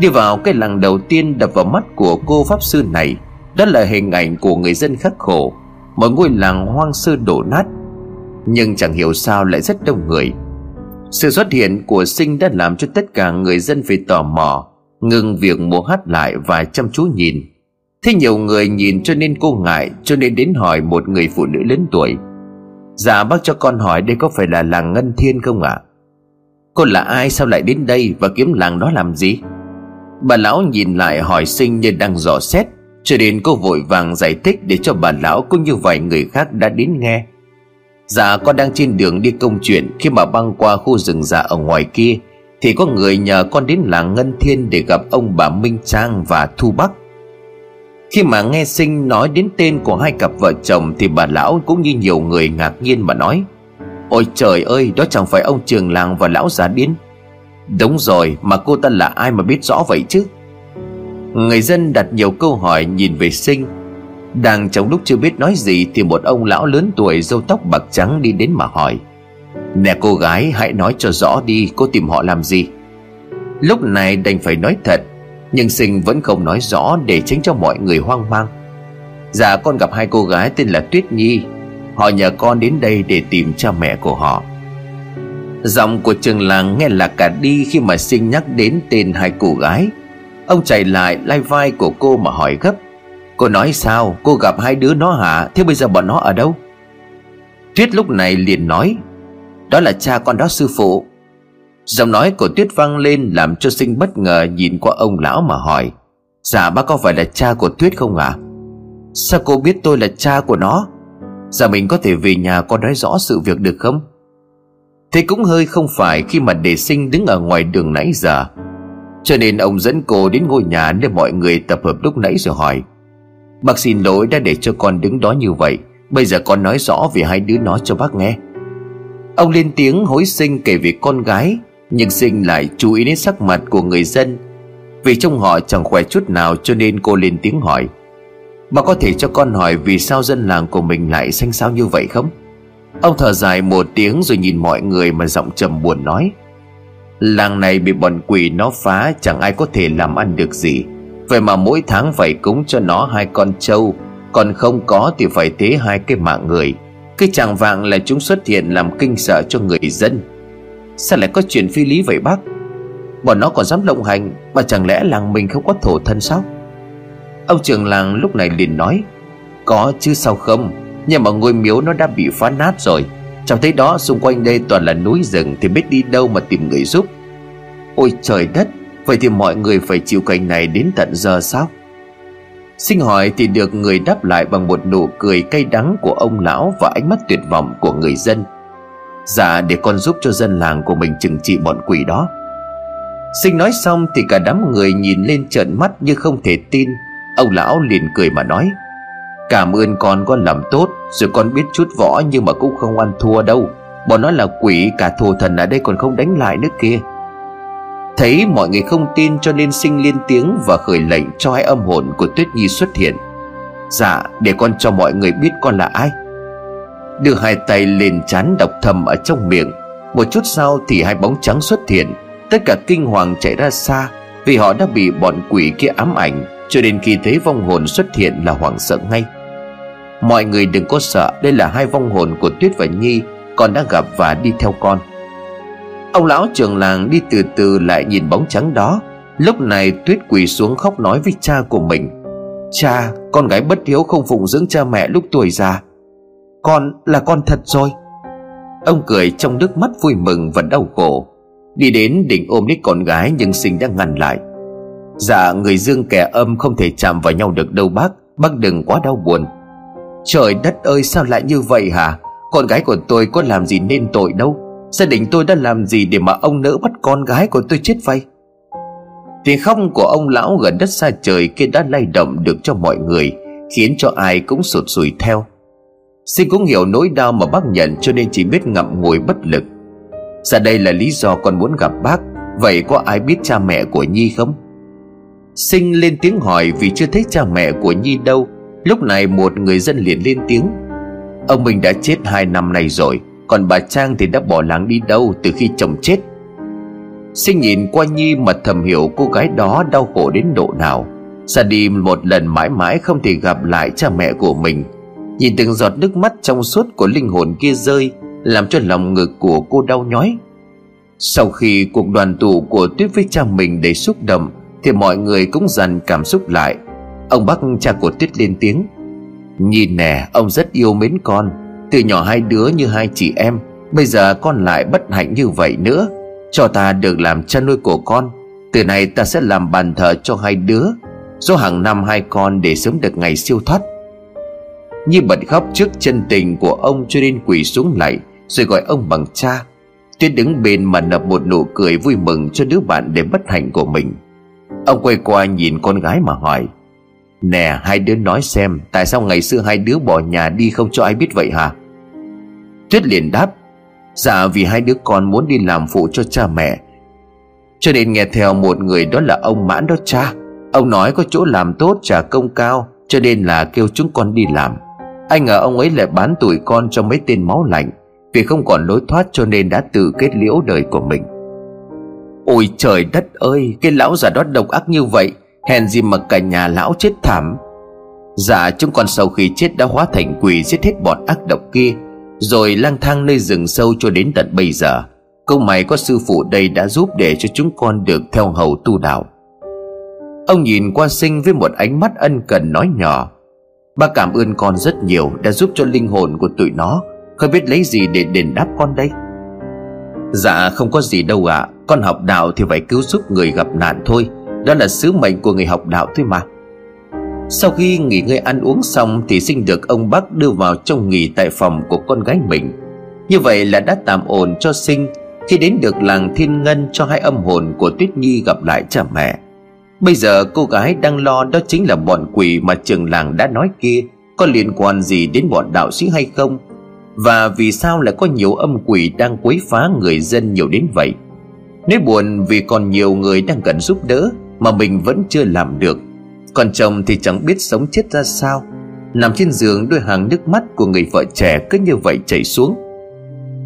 Đi vào cái làng đầu tiên đập vào mắt của cô pháp sư này, Đó là hình ảnh của người dân khắc khổ, Một ngôi làng hoang sơ đổ nát. Nhưng chẳng hiểu sao lại rất đông người. Sự xuất hiện của sinh đã làm cho tất cả người dân phải tò mò, Ngừng việc múa hát lại và chăm chú nhìn. Thế nhiều người nhìn cho nên cô ngại, Cho nên đến hỏi một người phụ nữ lớn tuổi. Dạ bác cho con hỏi đây có phải là làng Ngân Thiên không ạ? À? Cô là ai, sao lại đến đây và kiếm làng đó làm gì? Bà lão nhìn lại hỏi sinh như đang dò xét, Cho đến cô vội vàng giải thích để cho bà lão cũng như vài người khác đã đến nghe. Dạ con đang trên đường đi công chuyện, Khi mà băng qua khu rừng già ở ngoài kia, Thì có người nhờ con đến làng Ngân Thiên để gặp ông bà Minh Trang và Thu Bắc. Khi mà nghe sinh nói đến tên của hai cặp vợ chồng Thì bà lão cũng như nhiều người ngạc nhiên mà nói, Ôi trời ơi, đó chẳng phải ông trường làng và lão già điên. Đúng rồi, mà cô ta là ai mà biết rõ vậy chứ? Người dân đặt nhiều câu hỏi nhìn về sinh. Đang trong lúc chưa biết nói gì Thì một ông lão lớn tuổi râu tóc bạc trắng đi đến mà hỏi. Nè cô gái, hãy nói cho rõ đi, Cô tìm họ làm gì? Lúc này đành phải nói thật, nhưng sinh vẫn không nói rõ để tránh cho mọi người hoang mang. Dạ con gặp hai cô gái tên là Tuyết Nhi. Họ nhờ con đến đây để tìm cha mẹ của họ. Giọng của trường làng nghe là cả đi khi mà sinh nhắc đến tên hai cô gái. Ông chạy lại, lai vai của cô mà hỏi gấp. Cô nói sao? Cô gặp hai đứa nó hả? Thế bây giờ bọn nó ở đâu? Tuyết lúc này liền nói, Đó là cha con đó, sư phụ. Giọng nói của Tuyết vang lên Làm cho sinh bất ngờ nhìn qua ông lão mà hỏi Dạ bác có phải là cha của Tuyết không ạ? À? Sao cô biết tôi là cha của nó? Dạ mình có thể về nhà con nói rõ sự việc được không? Thế cũng hơi không phải khi mà đề sinh đứng ở ngoài đường nãy giờ Cho nên ông dẫn cô đến ngôi nhà nơi mọi người tập hợp lúc nãy rồi hỏi, Bác xin lỗi đã để cho con đứng đó như vậy, Bây giờ con nói rõ về hai đứa nó cho bác nghe Ông lên tiếng hối sinh kể về con gái, Nhưng sinh lại chú ý đến sắc mặt của người dân, Vì trong họ chẳng khỏe chút nào cho nên cô lên tiếng hỏi, Bà có thể cho con hỏi vì sao dân làng của mình lại xanh xao như vậy không? Ông thở dài một tiếng rồi nhìn mọi người mà giọng trầm buồn nói. Làng này bị bọn quỷ nó phá, chẳng ai có thể làm ăn được gì. Vậy mà mỗi tháng phải cúng cho nó hai con trâu. Còn không có thì phải tế hai cái mạng người. Cái chàng vàng là chúng xuất hiện làm kinh sợ cho người dân. Sao lại có chuyện phi lý vậy bác? Bọn nó còn dám lộng hành, Mà chẳng lẽ làng mình không có thổ thân sao? Ông trưởng làng lúc này liền nói, Có chứ sao không? Nhưng mà ngôi miếu nó đã bị phá nát rồi. Chẳng thấy đó, xung quanh đây toàn là núi rừng Thì biết đi đâu mà tìm người giúp. Ôi trời đất, Vậy thì mọi người phải chịu cảnh này đến tận giờ sao? Sinh hỏi thì được người đáp lại bằng một nụ cười cay đắng của ông lão Và ánh mắt tuyệt vọng của người dân. Dạ để con giúp cho dân làng của mình trừng trị bọn quỷ đó. Sinh nói xong thì cả đám người nhìn lên trợn mắt như không thể tin. Ông lão liền cười mà nói. Cảm ơn con có làm tốt, Rồi con biết chút võ nhưng mà cũng không ăn thua đâu. Bọn nó là quỷ, Cả thù thần ở đây còn không đánh lại nữa kia Thấy mọi người không tin cho nên sinh liên tiếng Và khởi lệnh cho hai âm hồn của Tuyết Nhi xuất hiện. Dạ để con cho mọi người biết con là ai. Đưa hai tay lên chán đọc thầm ở trong miệng. Một chút sau thì hai bóng trắng xuất hiện. Tất cả kinh hoàng chạy ra xa, Vì họ đã bị bọn quỷ kia ám ảnh, Cho nên khi thấy vong hồn xuất hiện là hoảng sợ ngay. Mọi người đừng có sợ, Đây là hai vong hồn của Tuyết và Nhi, Con đã gặp và đi theo con. Ông lão trường làng đi từ từ lại nhìn bóng trắng đó. Lúc này Tuyết quỳ xuống khóc nói với cha của mình. Cha, con gái bất hiếu không phụng dưỡng cha mẹ lúc tuổi già. Con là con thật rồi. Ông cười trong nước mắt vui mừng và đau khổ. Đi đến định ôm lấy con gái nhưng sinh đã ngăn lại. Dạ người dương kẻ âm không thể chạm vào nhau được đâu bác. Bác đừng quá đau buồn. Trời đất ơi, sao lại như vậy hả? Con gái của tôi có làm gì nên tội đâu? Gia đình tôi đã làm gì để mà ông nỡ bắt con gái của tôi chết vậy? Tiếng khóc của ông lão gần đất xa trời kia đã lay động được cho mọi người, Khiến cho ai cũng sụt sùi theo. Sinh cũng hiểu nỗi đau mà bác nhận cho nên chỉ biết ngậm ngùi bất lực. Ra đây là lý do con muốn gặp bác, Vậy có ai biết cha mẹ của Nhi không? Sinh lên tiếng hỏi vì chưa thấy cha mẹ của Nhi đâu. Lúc này một người dân liền lên tiếng. Ông mình đã chết hai năm nay rồi, Còn bà Trang thì đã bỏ làng đi đâu từ khi chồng chết? Sinh nhìn qua Nhi mà thầm hiểu cô gái đó đau khổ đến độ nào. Ra đi một lần mãi mãi không thể gặp lại cha mẹ của mình. Nhìn từng giọt nước mắt trong suốt của linh hồn kia rơi, Làm cho lòng ngực của cô đau nhói. Sau khi cuộc đoàn tụ của Tuyết với cha mình đầy xúc động, Thì mọi người cũng dần cảm xúc lại. Ông bác cha của Tuyết lên tiếng. Nhìn nè, ông rất yêu mến con. Từ nhỏ hai đứa như hai chị em, Bây giờ con lại bất hạnh như vậy nữa. Cho ta được làm cha nuôi của con. Từ nay ta sẽ làm bàn thờ cho hai đứa. Do hàng năm hai con để sớm được ngày siêu thoát. Nhi bật khóc trước chân tình của ông cho nên quỳ xuống lại, Rồi gọi ông bằng cha. Tuyết đứng bên mà nập một nụ cười vui mừng cho đứa bạn để bất hạnh của mình. Ông quay qua nhìn con gái mà hỏi Nè, hai đứa nói xem, Tại sao ngày xưa hai đứa bỏ nhà đi không cho ai biết vậy hả? Tuyết liền đáp Dạ vì hai đứa con muốn đi làm phụ cho cha mẹ. Cho nên nghe theo một người đó là ông mãn đó cha. Ông nói có chỗ làm tốt, trả công cao, Cho nên là kêu chúng con đi làm. Anh ngờ ông ấy lại bán tuổi con cho mấy tên máu lạnh, Vì không còn lối thoát cho nên đã tự kết liễu đời của mình. Ôi trời đất ơi, Cái lão già đó độc ác như vậy Hèn gì mà cả nhà lão chết thảm. Dạ chúng con sau khi chết đã hóa thành quỷ giết hết bọn ác độc kia, Rồi lang thang nơi rừng sâu cho đến tận bây giờ. Câu mày có sư phụ đây đã giúp để cho chúng con được theo hầu tu đạo. Ông nhìn qua sinh với một ánh mắt ân cần nói nhỏ. Ba cảm ơn con rất nhiều Đã giúp cho linh hồn của tụi nó. Không biết lấy gì để đền đáp con đây? Dạ không có gì đâu ạ. À. Con học đạo thì phải cứu giúp người gặp nạn thôi. Đó là sứ mệnh của người học đạo thôi mà. Sau khi nghỉ ngơi ăn uống xong Thì sinh được ông bác đưa vào trong nghỉ tại phòng của con gái mình. Như vậy là đã tạm ổn cho sinh. Khi đến được làng thiên ngân cho hai âm hồn của Tuyết Nhi gặp lại cha mẹ. Bây giờ cô gái đang lo đó chính là bọn quỷ mà trường làng đã nói kia. Có liên quan gì đến bọn đạo sĩ hay không? Và vì sao lại có nhiều âm quỷ đang quấy phá người dân nhiều đến vậy? Nếu buồn vì còn nhiều người đang cần giúp đỡ. Mà mình vẫn chưa làm được. Còn chồng thì chẳng biết sống chết ra sao. Nằm trên giường đôi hàng nước mắt của người vợ trẻ cứ như vậy chảy xuống.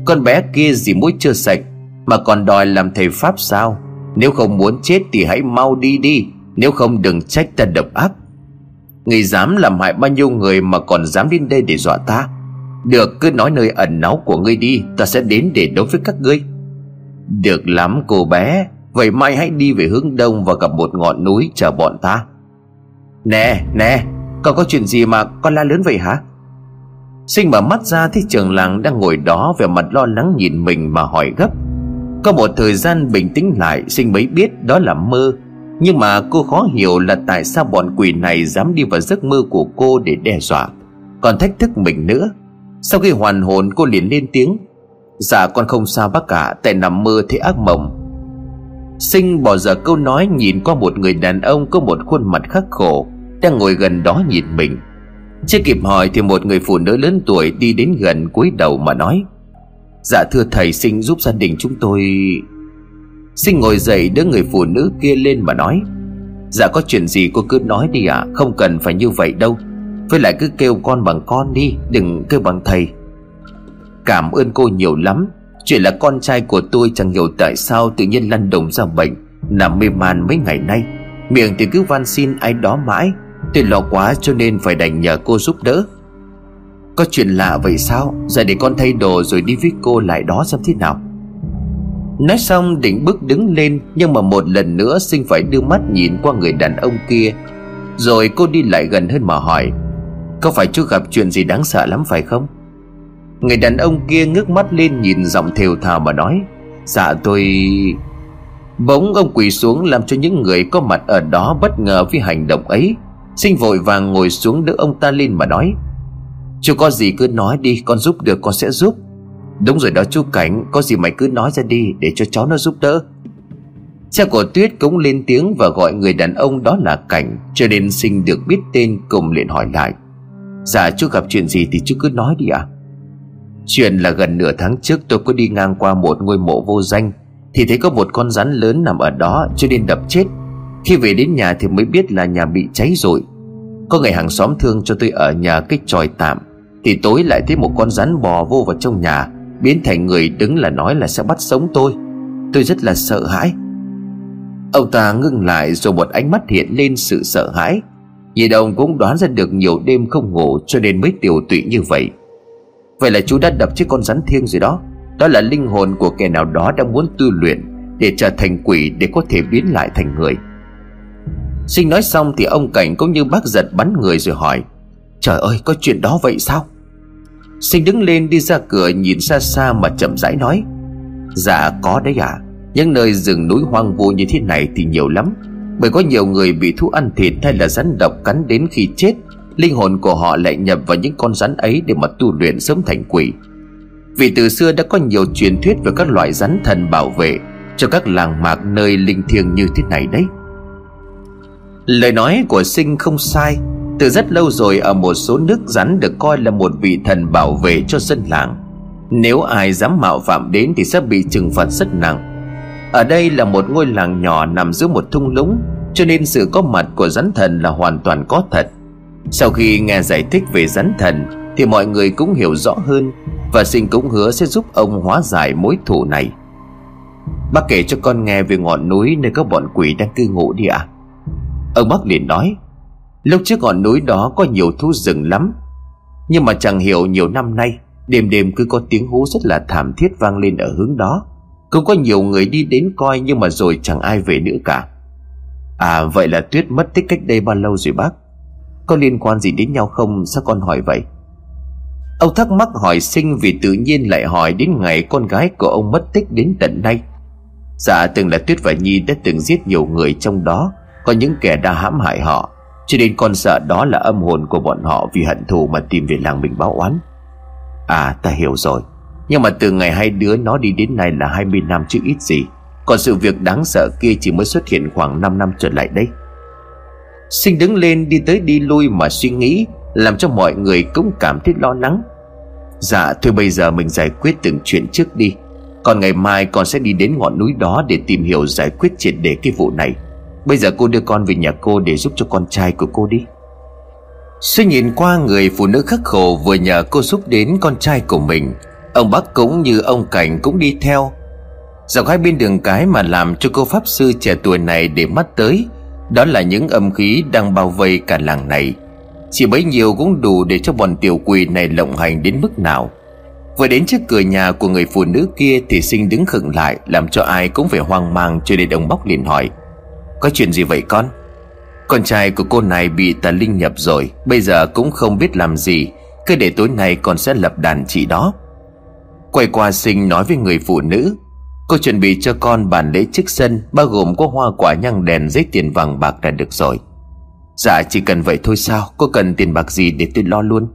Con bé kia gì mũi chưa sạch, Mà còn đòi làm thầy Pháp sao? Nếu không muốn chết thì hãy mau đi đi, Nếu không đừng trách ta độc ác. Người dám làm hại bao nhiêu người Mà còn dám đến đây để dọa ta? Được, cứ nói nơi ẩn náu của ngươi đi, Ta sẽ đến để đối với các ngươi. Được lắm, cô bé. Vậy mai hãy đi về hướng đông Và gặp một ngọn núi chờ bọn ta. Nè nè Con có chuyện gì mà con la lớn vậy hả? Sinh mở mắt ra thấy trường làng đang ngồi đó Vẻ mặt lo lắng nhìn mình mà hỏi gấp. Có một thời gian bình tĩnh lại, Sinh mới biết đó là mơ. Nhưng mà cô khó hiểu là tại sao bọn quỷ này Dám đi vào giấc mơ của cô để đe dọa. Còn thách thức mình nữa. Sau khi hoàn hồn, cô liền lên tiếng. Dạ con không sao bác cả Tại nằm mơ thấy ác mộng. Sinh bỏ giờ câu nói, nhìn qua một người đàn ông Có một khuôn mặt khắc khổ, Đang ngồi gần đó nhìn mình. Chưa kịp hỏi thì một người phụ nữ lớn tuổi Đi đến gần cúi đầu mà nói Dạ thưa thầy sinh giúp gia đình chúng tôi. Sinh ngồi dậy đỡ người phụ nữ kia lên mà nói Dạ có chuyện gì cô cứ nói đi ạ à? Không cần phải như vậy đâu. Với lại cứ kêu con bằng con đi, Đừng kêu bằng thầy. Cảm ơn cô nhiều lắm. Chuyện là con trai của tôi chẳng hiểu tại sao Tự nhiên lăn đồng ra bệnh. Nằm mê man mấy ngày nay. Miệng thì cứ van xin ai đó mãi. Tôi lo quá cho nên phải đành nhờ cô giúp đỡ. Có chuyện lạ vậy sao? Giờ để con thay đồ rồi đi với cô lại đó xem thế nào. Nói xong định bước đứng lên, Nhưng mà một lần nữa Sinh phải đưa mắt nhìn qua người đàn ông kia. Rồi cô đi lại gần hơn mà hỏi, Có phải chú gặp chuyện gì đáng sợ lắm phải không? Người đàn ông kia ngước mắt lên nhìn giọng thều thào mà nói Dạ tôi... Bỗng ông quỳ xuống làm cho những người có mặt ở đó bất ngờ vì hành động ấy, Sinh vội vàng ngồi xuống đỡ ông ta lên mà nói, Chú có gì cứ nói đi, Con giúp được, con sẽ giúp Đúng rồi đó chú Cảnh, Có gì mày cứ nói ra đi, Để cho cháu nó giúp đỡ Cha của Tuyết cũng lên tiếng và gọi người đàn ông đó là Cảnh, Cho nên sinh được biết tên cùng liền hỏi lại Dạ chú gặp chuyện gì thì chú cứ nói đi ạ à? Chuyện là gần nửa tháng trước tôi có đi ngang qua một ngôi mộ vô danh, Thì thấy có một con rắn lớn nằm ở đó, cho nên đập chết. Khi về đến nhà thì mới biết là nhà bị cháy rồi. Có người hàng xóm thương cho tôi ở nhà cái tròi tạm, thì tối lại thấy một con rắn bò vô vào trong nhà, Biến thành người đứng là nói là sẽ bắt sống tôi. Tôi rất là sợ hãi. Ông ta ngưng lại rồi một ánh mắt hiện lên sự sợ hãi. Nhìn ông cũng đoán ra được nhiều đêm không ngủ, cho nên mới tiểu tụy như vậy. Vậy là chú đã đập chiếc con rắn thiêng rồi đó. Đó là linh hồn của kẻ nào đó đang muốn tu luyện Để trở thành quỷ để có thể biến lại thành người. Sinh nói xong thì ông Cảnh cũng như bác giật bắn người rồi hỏi, Trời ơi, có chuyện đó vậy sao? Sinh đứng lên đi ra cửa nhìn xa xa mà chậm rãi nói Dạ có đấy à Những nơi rừng núi hoang vu như thế này thì nhiều lắm. Bởi có nhiều người bị thú ăn thịt hay là rắn độc cắn đến khi chết Linh hồn của họ lại nhập vào những con rắn ấy để mà tu luyện sớm thành quỷ. Vì từ xưa đã có nhiều truyền thuyết về các loại rắn thần bảo vệ Cho các làng mạc nơi linh thiêng như thế này đấy. Lời nói của sinh không sai. Từ rất lâu rồi ở một số nước rắn được coi là một vị thần bảo vệ cho dân làng. Nếu ai dám mạo phạm đến thì sẽ bị trừng phạt rất nặng. Ở đây là một ngôi làng nhỏ nằm giữa một thung lũng, Cho nên sự có mặt của rắn thần là hoàn toàn có thật. Sau khi nghe giải thích về rắn thần, Thì mọi người cũng hiểu rõ hơn Và sinh cũng hứa sẽ giúp ông hóa giải mối thù này. Bác kể cho con nghe về ngọn núi nơi có bọn quỷ đang cư ngụ đi ạ. À? Ông bác liền nói, Lúc trước ngọn núi đó có nhiều thú rừng lắm, Nhưng mà chẳng hiểu nhiều năm nay, Đêm đêm cứ có tiếng hú rất là thảm thiết vang lên ở hướng đó. Cũng có nhiều người đi đến coi Nhưng mà rồi chẳng ai về nữa cả. À vậy là Tuyết mất tích cách đây bao lâu rồi bác? Có liên quan gì đến nhau không? Sao con hỏi vậy? Ông thắc mắc hỏi sinh vì tự nhiên lại hỏi đến ngày con gái của ông mất tích đến tận nay. Dạ từng là Tuyết và Nhi đã từng giết nhiều người trong đó, Có những kẻ đã hãm hại họ. Cho nên con sợ đó là âm hồn của bọn họ Vì hận thù mà tìm về làng mình báo oán. À ta hiểu rồi. Nhưng mà từ ngày hai đứa nó đi đến nay là 20 năm chứ ít gì. Còn sự việc đáng sợ kia chỉ mới xuất hiện khoảng 5 năm trở lại đây. Sinh đứng lên đi tới đi lui mà suy nghĩ, Làm cho mọi người cũng cảm thấy lo lắng. Dạ thôi bây giờ mình giải quyết từng chuyện trước đi. Còn ngày mai con sẽ đi đến ngọn núi đó Để tìm hiểu giải quyết triệt để cái vụ này. Bây giờ cô đưa con về nhà cô Để giúp cho con trai của cô đi. Suy nhìn qua người phụ nữ khắc khổ Vừa nhờ cô giúp đến con trai của mình, Ông bác cũng như ông Cảnh cũng đi theo. Dọc hai bên đường cái mà làm cho cô Pháp Sư trẻ tuổi này để mắt tới đó là những âm khí đang bao vây cả làng này. Chỉ bấy nhiêu cũng đủ để cho bọn tiểu quỷ này lộng hành đến mức nào. Vừa đến trước cửa nhà của người phụ nữ kia Thì sinh đứng khựng lại, Làm cho ai cũng phải hoang mang cho đến ông Bóc liền hỏi. Có chuyện gì vậy con? Con trai của cô này bị tà linh nhập rồi, Bây giờ cũng không biết làm gì. Cứ để tối nay con sẽ lập đàn chị đó. Quay qua sinh nói với người phụ nữ Cô chuẩn bị cho con bàn lễ trước sân, Bao gồm có hoa quả nhang đèn giấy tiền vàng bạc là được rồi. Dạ chỉ cần vậy thôi sao? Cô cần tiền bạc gì để tôi lo luôn?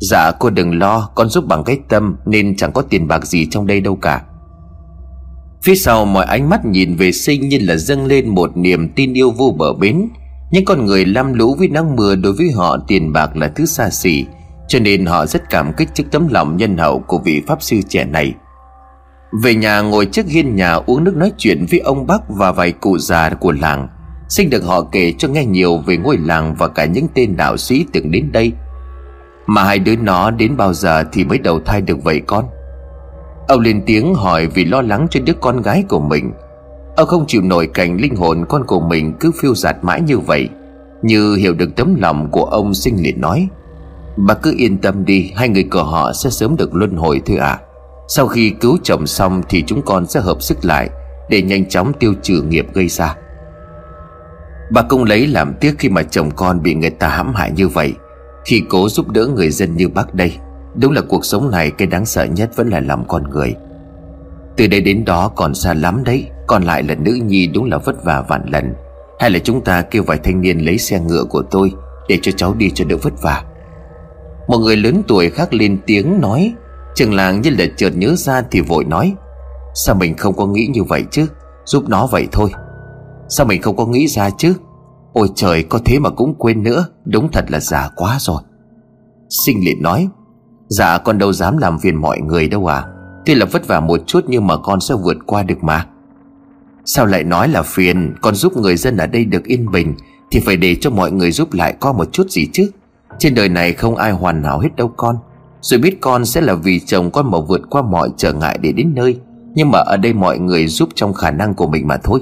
Dạ cô đừng lo, Con giúp bằng cái tâm Nên chẳng có tiền bạc gì trong đây đâu cả. Phía sau mọi ánh mắt nhìn về sinh Như là dâng lên một niềm tin yêu vô bờ bến. Những con người lam lũ với nắng mưa Đối với họ tiền bạc là thứ xa xỉ, Cho nên họ rất cảm kích trước tấm lòng nhân hậu Của vị pháp sư trẻ này về nhà ngồi trước hiên nhà uống nước nói chuyện với ông bác và vài cụ già của làng. Sinh được họ kể cho nghe nhiều về ngôi làng và cả những tên đạo sĩ từng đến đây. Mà hai đứa nó đến bao giờ thì mới đầu thai được vậy con? Ông lên tiếng hỏi vì lo lắng cho đứa con gái của mình. Ông không chịu nổi cảnh linh hồn con của mình cứ phiêu giạt mãi như vậy. Như hiểu được tấm lòng của ông sinh liền nói Bà cứ yên tâm đi, Hai người của họ sẽ sớm được luân hồi thôi ạ. à. Sau khi cứu chồng xong Thì chúng con sẽ hợp sức lại Để nhanh chóng tiêu trừ nghiệp gây ra. Bà cũng lấy làm tiếc khi mà chồng con bị người ta hãm hại như vậy Khi cố giúp đỡ người dân như bác đây. Đúng là cuộc sống này cái đáng sợ nhất vẫn là lòng con người. Từ đây đến đó còn xa lắm đấy, Còn lại là nữ nhi đúng là vất vả vạn lần. Hay là chúng ta kêu vài thanh niên lấy xe ngựa của tôi Để cho cháu đi cho đỡ vất vả. Một người lớn tuổi khác lên tiếng nói Trường làng như là chợt nhớ ra thì vội nói, Sao mình không có nghĩ như vậy chứ? Giúp nó vậy thôi. Sao mình không có nghĩ ra chứ? Ôi trời, có thế mà cũng quên nữa, Đúng thật là già quá rồi. Sinh liền nói Dạ con đâu dám làm phiền mọi người đâu à Tuy là vất vả một chút nhưng mà con sẽ vượt qua được mà. Sao lại nói là phiền? Con giúp người dân ở đây được yên bình Thì phải để cho mọi người giúp lại con một chút gì chứ? Trên đời này không ai hoàn hảo hết đâu con. Rồi biết con sẽ là vì chồng con mà vượt qua mọi trở ngại để đến nơi. Nhưng mà ở đây mọi người giúp trong khả năng của mình mà thôi.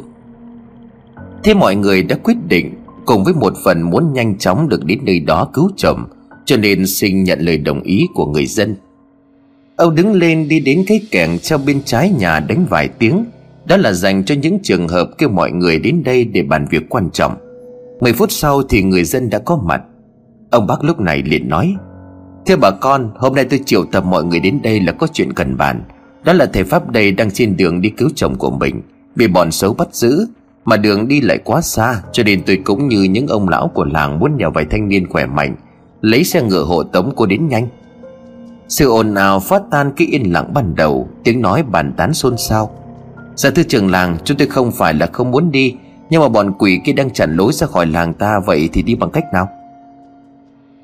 Thế mọi người đã quyết định Cùng với một phần muốn nhanh chóng được đến nơi đó cứu chồng, Cho nên xin nhận lời đồng ý của người dân. Âu đứng lên đi đến cái kẻng treo bên trái nhà đánh vài tiếng. Đó là dành cho những trường hợp kêu mọi người đến đây để bàn việc quan trọng. Mười phút sau thì người dân đã có mặt. Ông bác lúc này liền nói Thưa bà con, hôm nay tôi triệu tập mọi người đến đây là có chuyện cần bàn. Đó là thầy Pháp đây đang trên đường đi cứu chồng của mình. Bị bọn xấu bắt giữ, mà đường đi lại quá xa, Cho nên tôi cũng như những ông lão của làng Muốn nhờ vài thanh niên khỏe mạnh, Lấy xe ngựa hộ tống cô đến nhanh. Sự ồn ào phát tan cái yên lặng ban đầu, Tiếng nói bàn tán xôn xao. Dạ thưa trường làng, Chúng tôi không phải là không muốn đi, Nhưng mà bọn quỷ kia đang chặn lối ra khỏi làng ta, Vậy thì đi bằng cách nào?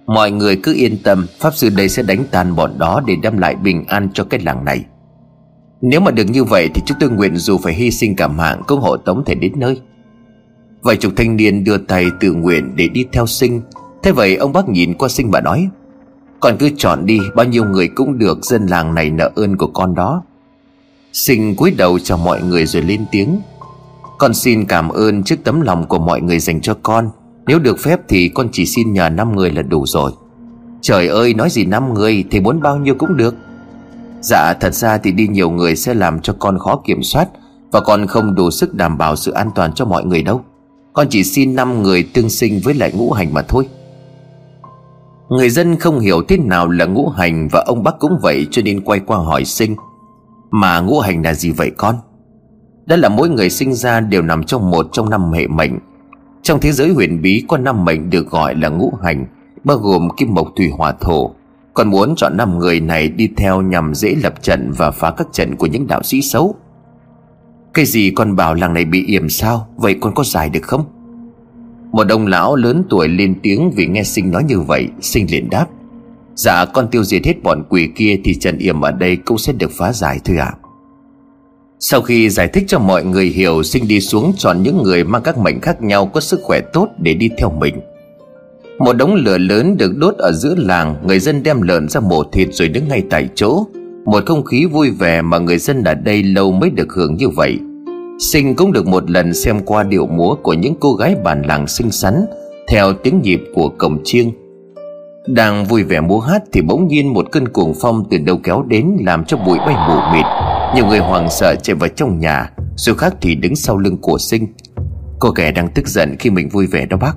Mọi người cứ yên tâm, Pháp sư đây sẽ đánh tan bọn đó Để đem lại bình an cho cái làng này. Nếu mà được như vậy thì chúng tôi nguyện dù phải hy sinh cả mạng Cũng hộ tống thể đến nơi. Vài chục thanh niên đưa tay tự nguyện để đi theo sinh. Thế vậy ông bác nhìn qua sinh và nói, Con cứ chọn đi, Bao nhiêu người cũng được Dân làng này nợ ơn của con đó. Sinh cúi đầu chào mọi người rồi lên tiếng, Con xin cảm ơn trước tấm lòng của mọi người dành cho con. Nếu được phép thì con chỉ xin nhờ 5 người là đủ rồi. Trời ơi, nói gì 5 người Thì muốn bao nhiêu cũng được. Dạ thật ra thì đi nhiều người sẽ làm cho con khó kiểm soát Và con không đủ sức đảm bảo sự an toàn cho mọi người đâu. Con chỉ xin năm người tương sinh với lại ngũ hành mà thôi. Người dân không hiểu thế nào là ngũ hành Và ông bác cũng vậy cho nên quay qua hỏi sinh, Mà ngũ hành là gì vậy con? Đó là mỗi người sinh ra đều nằm trong một trong năm hệ mệnh. Trong thế giới huyền bí có năm mệnh được gọi là ngũ hành, Bao gồm kim mộc thủy hỏa thổ. Còn muốn chọn năm người này đi theo nhằm dễ lập trận Và phá các trận của những đạo sĩ xấu. Cái gì con bảo làng này bị yểm sao? Vậy con có giải được không? Một ông lão lớn tuổi lên tiếng vì nghe sinh nói như vậy, Sinh liền đáp. Dạ con tiêu diệt hết bọn quỷ kia Thì trận yểm ở đây cũng sẽ được phá giải thôi ạ. à. Sau khi giải thích cho mọi người hiểu, Sinh đi xuống chọn những người mang các mệnh khác nhau Có sức khỏe tốt để đi theo mình. Một đống lửa lớn được đốt ở giữa làng, Người dân đem lợn ra mổ thịt rồi đứng ngay tại chỗ. Một không khí vui vẻ mà người dân ở đây lâu mới được hưởng như vậy. Sinh cũng được một lần xem qua điệu múa của những cô gái bản làng xinh xắn, Theo tiếng nhịp của cổng chiêng. Đang vui vẻ múa hát thì bỗng nhiên một cơn cuồng phong từ đâu kéo đến Làm cho bụi bay mù mịt. Nhiều người hoàng sợ chạy vào trong nhà Số khác thì đứng sau lưng của sinh. Cô kẻ đang tức giận khi mình vui vẻ đó bác.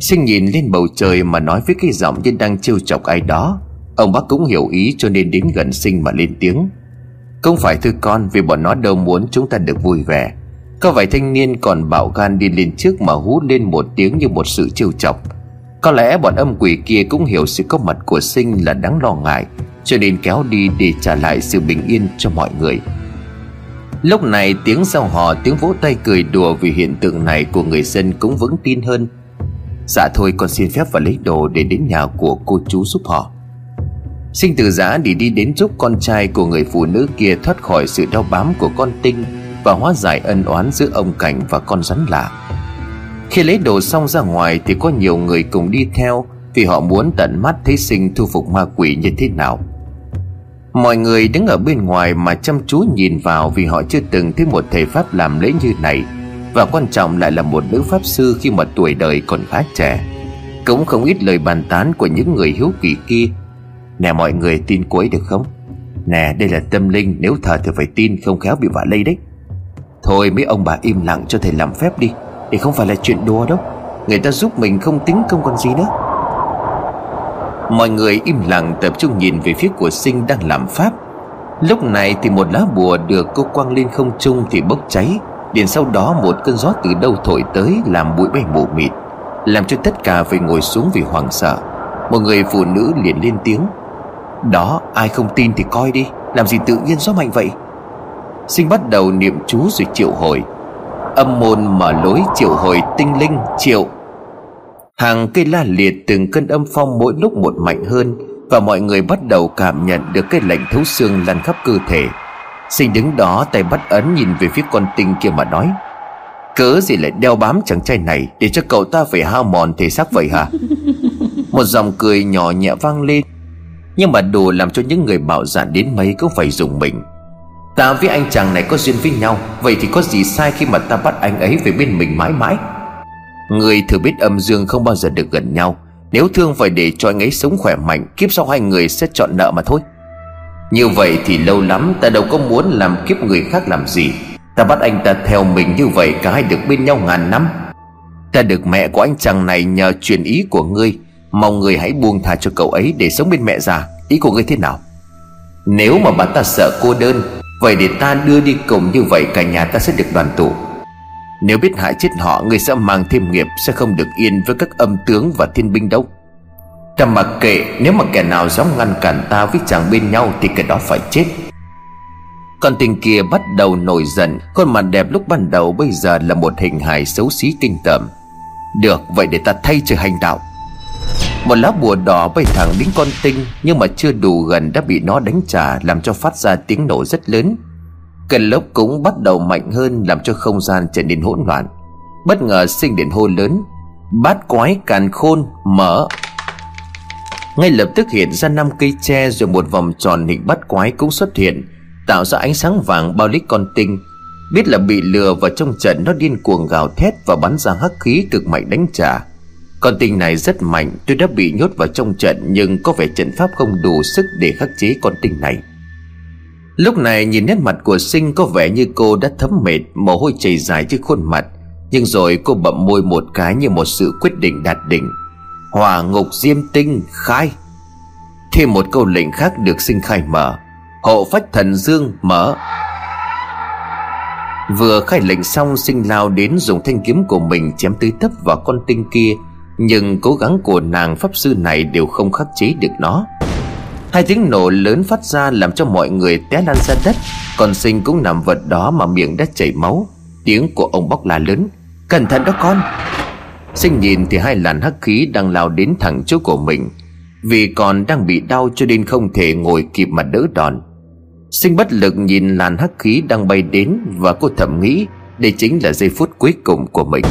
Sinh nhìn lên bầu trời mà nói với cái giọng như đang trêu chọc ai đó. Ông bác cũng hiểu ý cho nên đến gần sinh mà lên tiếng. Không phải thưa con, vì bọn nó đâu muốn chúng ta được vui vẻ. Có vài thanh niên còn bạo gan đi lên trước mà hú lên một tiếng như một sự trêu chọc. Có lẽ bọn âm quỷ kia cũng hiểu sự có mặt của sinh là đáng lo ngại. Cho nên kéo đi để trả lại sự bình yên cho mọi người. Lúc này tiếng sau hò, tiếng vỗ tay cười đùa vì hiện tượng này của người dân cũng vững tin hơn. Dạ thôi, con xin phép và lấy đồ để đến nhà của cô chú giúp họ. Sinh từ giã để đi đến giúp con trai của người phụ nữ kia thoát khỏi sự đau bám của con tinh Và hóa giải ân oán giữa ông Cảnh và con rắn lạ. Khi lấy đồ xong ra ngoài thì có nhiều người cùng đi theo Vì họ muốn tận mắt thấy sinh thu phục ma quỷ như thế nào. Mọi người đứng ở bên ngoài mà chăm chú nhìn vào vì họ chưa từng thấy một thầy Pháp làm lễ như này. Và quan trọng lại là một nữ Pháp sư khi mà tuổi đời còn khá trẻ. Cũng không ít lời bàn tán của những người hiếu kỳ kia. Nè, mọi người tin cô ấy được không? Nè, đây là tâm linh, Nếu thờ thì phải tin không khéo bị vạ lây đấy. Thôi, mấy ông bà im lặng cho thầy làm phép đi. Thì không phải là chuyện đùa đâu. Người ta giúp mình không tính công còn gì nữa. Mọi người im lặng tập trung nhìn về phía của sinh đang làm pháp. Lúc này thì một lá bùa được cô quăng lên không trung thì bốc cháy. Liền sau đó một cơn gió từ đâu thổi tới làm bụi bay mù mịt, Làm cho tất cả phải ngồi xuống vì hoảng sợ. Một người phụ nữ liền lên tiếng. Đó, ai không tin thì coi đi, Làm gì tự nhiên gió mạnh vậy? Sinh bắt đầu niệm chú rồi triệu hồi. Âm môn mở lối triệu hồi tinh linh, triệu. Hàng cây la liệt từng cơn âm phong mỗi lúc một mạnh hơn, Và mọi người bắt đầu cảm nhận được cái lạnh thấu xương lan khắp cơ thể. Sinh đứng đó, tay bắt ấn nhìn về phía con tinh kia mà nói, Cớ gì lại đeo bám chàng trai này? Để cho cậu ta phải hao mòn thể xác vậy hả? Một dòng cười nhỏ nhẹ vang lên, nhưng mà đủ làm cho những người bạo dạn đến mấy cũng phải dùng mình. Ta với anh chàng này có duyên với nhau, Vậy thì có gì sai khi mà ta bắt anh ấy về bên mình mãi mãi? Người thử biết âm dương không bao giờ được gần nhau. Nếu thương phải để cho anh ấy sống khỏe mạnh, Kiếp sau hai người sẽ chọn nợ mà thôi. Như vậy thì lâu lắm, Ta đâu có muốn làm kiếp người khác làm gì. Ta bắt anh ta theo mình như vậy, Cả hai được bên nhau ngàn năm. Ta được mẹ của anh chàng này nhờ truyền ý của ngươi. Mong người hãy buông tha cho cậu ấy để sống bên mẹ già. Ý của ngươi thế nào? Nếu mà bà ta sợ cô đơn, Vậy để ta đưa đi cùng như vậy, Cả nhà ta sẽ được đoàn tụ. Nếu biết hại chết họ, Người sẽ mang thêm nghiệp, Sẽ không được yên với các âm tướng và thiên binh đâu. Ta mặc kệ, Nếu mà kẻ nào dám ngăn cản ta với chàng bên nhau Thì kẻ đó phải chết. Con tình kia bắt đầu nổi giận, Khuôn mặt đẹp lúc ban đầu Bây giờ là một hình hài xấu xí kinh tởm. Được, vậy để ta thay cho hành đạo. Một lá bùa đỏ bay thẳng đến con tinh, Nhưng mà chưa đủ gần đã bị nó đánh trả, Làm cho phát ra tiếng nổ rất lớn. Cơn lốc cũng bắt đầu mạnh hơn Làm cho không gian trở nên hỗn loạn. Bất ngờ sinh điện hô lớn, Bát quái càn khôn mở. Ngay lập tức hiện ra năm cây tre Rồi một vòng tròn hình bát quái cũng xuất hiện, Tạo ra ánh sáng vàng bao lít con tinh. Biết là bị lừa vào trong trận Nó điên cuồng gào thét Và bắn ra hắc khí cực mạnh đánh trả. Con tinh này rất mạnh Tôi đã bị nhốt vào trong trận Nhưng có vẻ trận pháp không đủ sức để khắc chế con tinh này. Lúc này nhìn nét mặt của sinh có vẻ như cô đã thấm mệt, Mồ hôi chảy dài trên khuôn mặt. Nhưng rồi cô bậm môi một cái như một sự quyết định đạt định Hỏa ngục diêm tinh khai. Thêm một câu lệnh khác được sinh khai mở. Hộ phách thần dương mở. Vừa khai lệnh xong, sinh lao đến dùng thanh kiếm của mình chém tới tấp vào con tinh kia. Nhưng cố gắng của nàng pháp sư này đều không khắc chế được nó. Hai tiếng nổ lớn phát ra làm cho mọi người té lăn ra đất. Còn sinh cũng nằm vật đó mà miệng đã chảy máu. Tiếng của ông bóc là lớn. Cẩn thận đó con. Sinh nhìn thì hai làn hắc khí đang lao đến thẳng chỗ của mình. Vì còn đang bị đau cho nên không thể ngồi kịp mà đỡ đòn. Sinh bất lực nhìn làn hắc khí đang bay đến Và cô thầm nghĩ Đây chính là giây phút cuối cùng của mình.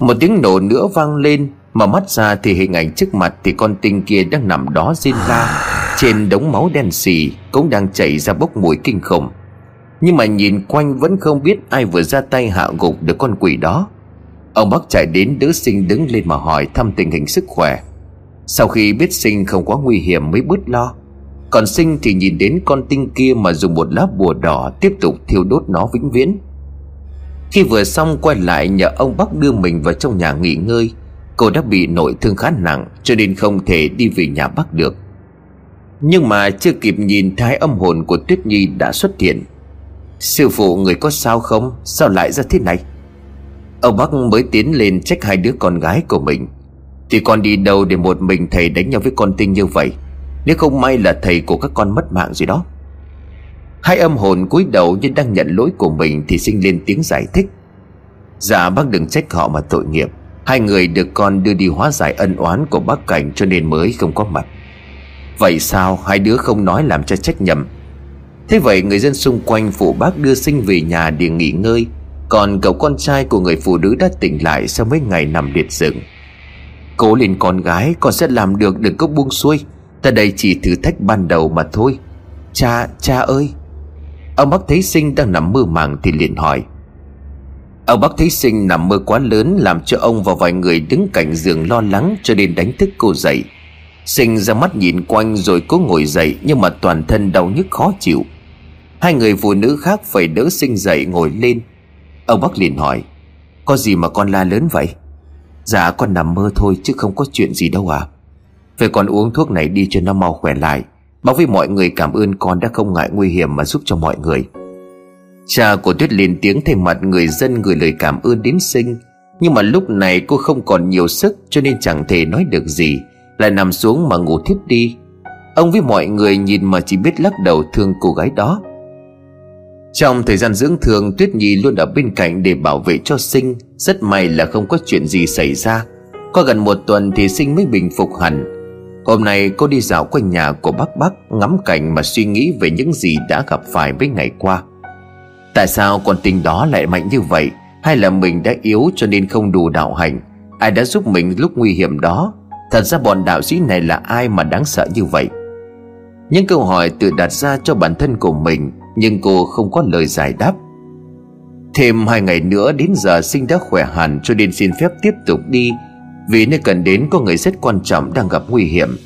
Một tiếng nổ nữa vang lên. Mà mắt ra thì hình ảnh trước mặt Thì con tinh kia đang nằm đó rên la Trên đống máu đen xì Cũng đang chảy ra bốc mùi kinh khủng. Nhưng mà nhìn quanh vẫn không biết Ai vừa ra tay hạ gục được con quỷ đó. Ông bác chạy đến đỡ sinh đứng lên mà hỏi thăm tình hình sức khỏe. Sau khi biết sinh không quá nguy hiểm mới bớt lo. Còn sinh thì nhìn đến con tinh kia mà dùng một lá bùa đỏ Tiếp tục thiêu đốt nó vĩnh viễn. Khi vừa xong quay lại nhờ ông bác đưa mình vào trong nhà nghỉ ngơi. Cô đã bị nội thương khá nặng, Cho nên không thể đi về nhà bác được. Nhưng mà chưa kịp nhìn thái âm hồn của Tuyết Nhi đã xuất hiện. Sư phụ người có sao không? Sao lại ra thế này? Ông bác mới tiến lên trách hai đứa con gái của mình. Thì con đi đâu để một mình thầy đánh nhau với con tinh như vậy? Nếu không may là thầy của các con mất mạng gì đó. Hai âm hồn cúi đầu như đang nhận lỗi của mình Thì sinh lên tiếng giải thích. Dạ bác đừng trách họ mà tội nghiệp. Hai người được con đưa đi hóa giải ân oán của bác cảnh cho nên mới không có mặt. Vậy sao hai đứa không nói làm cho trách nhầm Thế vậy người dân xung quanh phụ bác đưa sinh về nhà để nghỉ ngơi Còn cậu con trai của người phụ nữ đã tỉnh lại sau mấy ngày nằm liệt giường. Cố lên con gái con sẽ làm được đừng có buông xuôi. Ta đây chỉ thử thách ban đầu mà thôi. Cha, cha ơi! Ông bác thấy sinh đang nằm mơ màng thì liền hỏi. Ông bác thấy sinh nằm mơ quá lớn Làm cho ông và vài người đứng cạnh giường lo lắng Cho nên đánh thức cô dậy. Sinh ra mắt nhìn quanh rồi cố ngồi dậy Nhưng mà toàn thân đau nhức khó chịu. Hai người phụ nữ khác phải đỡ sinh dậy ngồi lên. Ông bác liền hỏi, Có gì mà con la lớn vậy? Dạ con nằm mơ thôi chứ không có chuyện gì đâu à Vậy con uống thuốc này đi cho nó mau khỏe lại. Báo với mọi người cảm ơn con đã không ngại nguy hiểm mà giúp cho mọi người. Cha của Tuyết lên tiếng thay mặt người dân gửi lời cảm ơn đến sinh. Nhưng mà lúc này cô không còn nhiều sức, cho nên chẳng thể nói được gì. Lại nằm xuống mà ngủ thiếp đi. Ông với mọi người nhìn mà chỉ biết lắc đầu thương cô gái đó. Trong thời gian dưỡng thương, Tuyết Nhi luôn ở bên cạnh để bảo vệ cho sinh. Rất may là không có chuyện gì xảy ra. Qua gần một tuần thì sinh mới bình phục hẳn. Hôm nay cô đi dạo quanh nhà của bác bác, Ngắm cảnh mà suy nghĩ về những gì đã gặp phải mấy ngày qua. Tại sao con tình đó lại mạnh như vậy? Hay là mình đã yếu cho nên không đủ đạo hành? Ai đã giúp mình lúc nguy hiểm đó? Thật ra bọn đạo sĩ này là ai mà đáng sợ như vậy? Những câu hỏi tự đặt ra cho bản thân của mình, Nhưng cô không có lời giải đáp. Thêm hai ngày nữa đến giờ sinh đã khỏe hẳn Cho nên xin phép tiếp tục đi, vì nơi cần đến có người rất quan trọng đang gặp nguy hiểm.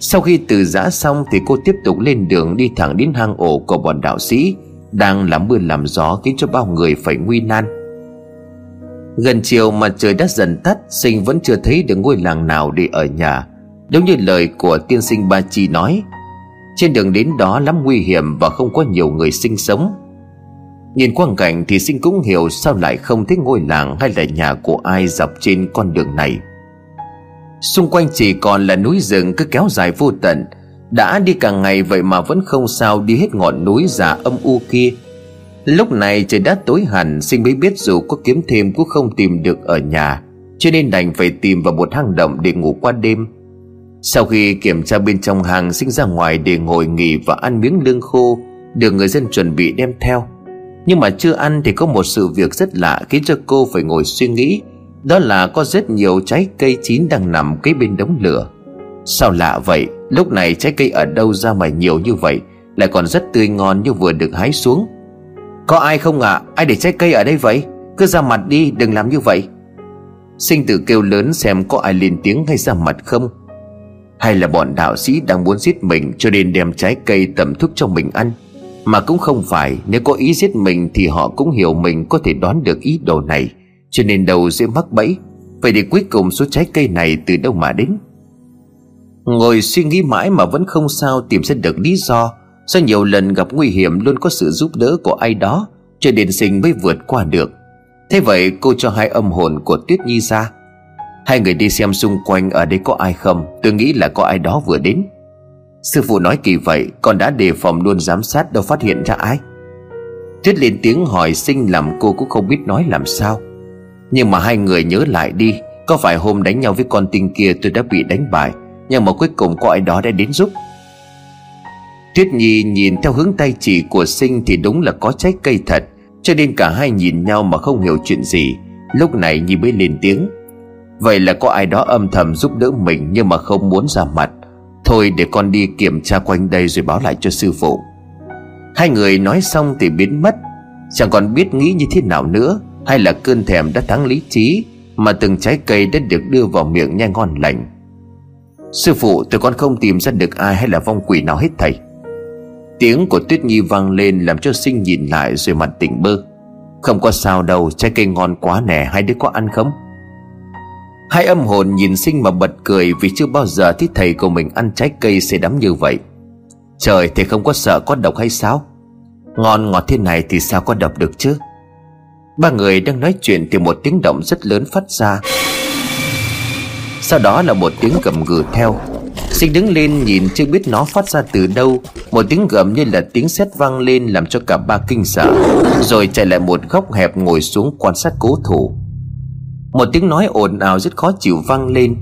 Sau khi từ giã xong Thì cô tiếp tục lên đường đi thẳng đến hang ổ của bọn đạo sĩ. Đang làm mưa làm gió khiến cho bao người phải nguy nan. Gần chiều mà trời đã dần tắt, Sinh vẫn chưa thấy được ngôi làng nào để ở nhà Đúng như lời của tiên sinh Ba Chi nói. Trên đường đến đó lắm nguy hiểm và không có nhiều người sinh sống. Nhìn quang cảnh thì sinh cũng hiểu sao lại không thấy ngôi làng hay là nhà của ai dọc trên con đường này. Xung quanh chỉ còn là núi rừng cứ kéo dài vô tận đã đi cả ngày vậy mà vẫn không sao đi hết ngọn núi già âm u kia. Lúc này trời đã tối hẳn Sinh mới biết dù có kiếm thêm cũng không tìm được ở nhà. Cho nên đành phải tìm vào một hang động để ngủ qua đêm. Sau khi kiểm tra bên trong hàng Sinh ra ngoài để ngồi nghỉ và ăn miếng lương khô, Được người dân chuẩn bị đem theo. Nhưng mà chưa ăn thì có một sự việc rất lạ Khiến cho cô phải ngồi suy nghĩ. Đó là có rất nhiều trái cây chín đang nằm kế bên đống lửa. Sao lạ vậy? Lúc này trái cây ở đâu ra mà nhiều như vậy, Lại còn rất tươi ngon như vừa được hái xuống? Có ai không ạ? À? Ai để trái cây ở đây vậy? Cứ ra mặt đi, đừng làm như vậy. Sinh tử kêu lớn xem có ai lên tiếng hay ra mặt không. Hay là bọn đạo sĩ đang muốn giết mình Cho nên đem trái cây tẩm thuốc cho mình ăn? Mà cũng không phải, Nếu có ý giết mình Thì họ cũng hiểu mình có thể đoán được ý đồ này. Cho nên đầu dễ mắc bẫy. Vậy thì cuối cùng số trái cây này từ đâu mà đến? Ngồi suy nghĩ mãi mà vẫn không sao tìm ra được lý do. Do nhiều lần gặp nguy hiểm luôn có sự giúp đỡ của ai đó Cho nên sinh mới vượt qua được. Thế vậy cô cho hai âm hồn của Tuyết Nhi ra. Hai người đi xem xung quanh ở đây có ai không? Tôi nghĩ là có ai đó vừa đến. Sư phụ nói kỳ vậy, con đã đề phòng luôn giám sát đâu phát hiện ra ai. Tuyết lên tiếng hỏi sinh làm cô cũng không biết nói làm sao. Nhưng mà hai người nhớ lại đi, Có phải hôm đánh nhau với con tinh kia tôi đã bị đánh bại nhưng mà cuối cùng có ai đó đã đến giúp. Tuyết Nhi nhìn theo hướng tay chỉ của sinh Thì đúng là có trái cây thật, Cho nên cả hai nhìn nhau mà không hiểu chuyện gì. Lúc này Nhi mới lên tiếng. Vậy là có ai đó âm thầm giúp đỡ mình Nhưng mà không muốn ra mặt. Thôi để con đi kiểm tra quanh đây rồi báo lại cho sư phụ. Hai người nói xong thì biến mất. Chẳng còn biết nghĩ như thế nào nữa, Hay là cơn thèm đã thắng lý trí Mà từng trái cây đã được đưa vào miệng nhanh ngon lành. Sư phụ, tụi con không tìm ra được ai hay là vong quỷ nào hết, thầy. Tiếng của Tuyết Nhi vang lên làm cho sinh nhìn lại rồi mặt tỉnh bơ. Không có sao đâu, trái cây ngon quá nè, hai đứa có ăn không? Hai âm hồn nhìn sinh mà bật cười Vì chưa bao giờ thấy thầy của mình ăn trái cây say đắm như vậy. Trời thì không có sợ có độc hay sao? Ngon ngọt thế này thì sao có độc được chứ? Ba người đang nói chuyện thì một tiếng động rất lớn phát ra. Sau đó là một tiếng gầm gừ theo. Sinh đứng lên nhìn chưa biết nó phát ra từ đâu. Một tiếng gầm như là tiếng sét vang lên Làm cho cả ba kinh sợ. Rồi chạy lại một góc hẹp ngồi xuống quan sát cố thủ. Một tiếng nói ồn ào rất khó chịu vang lên.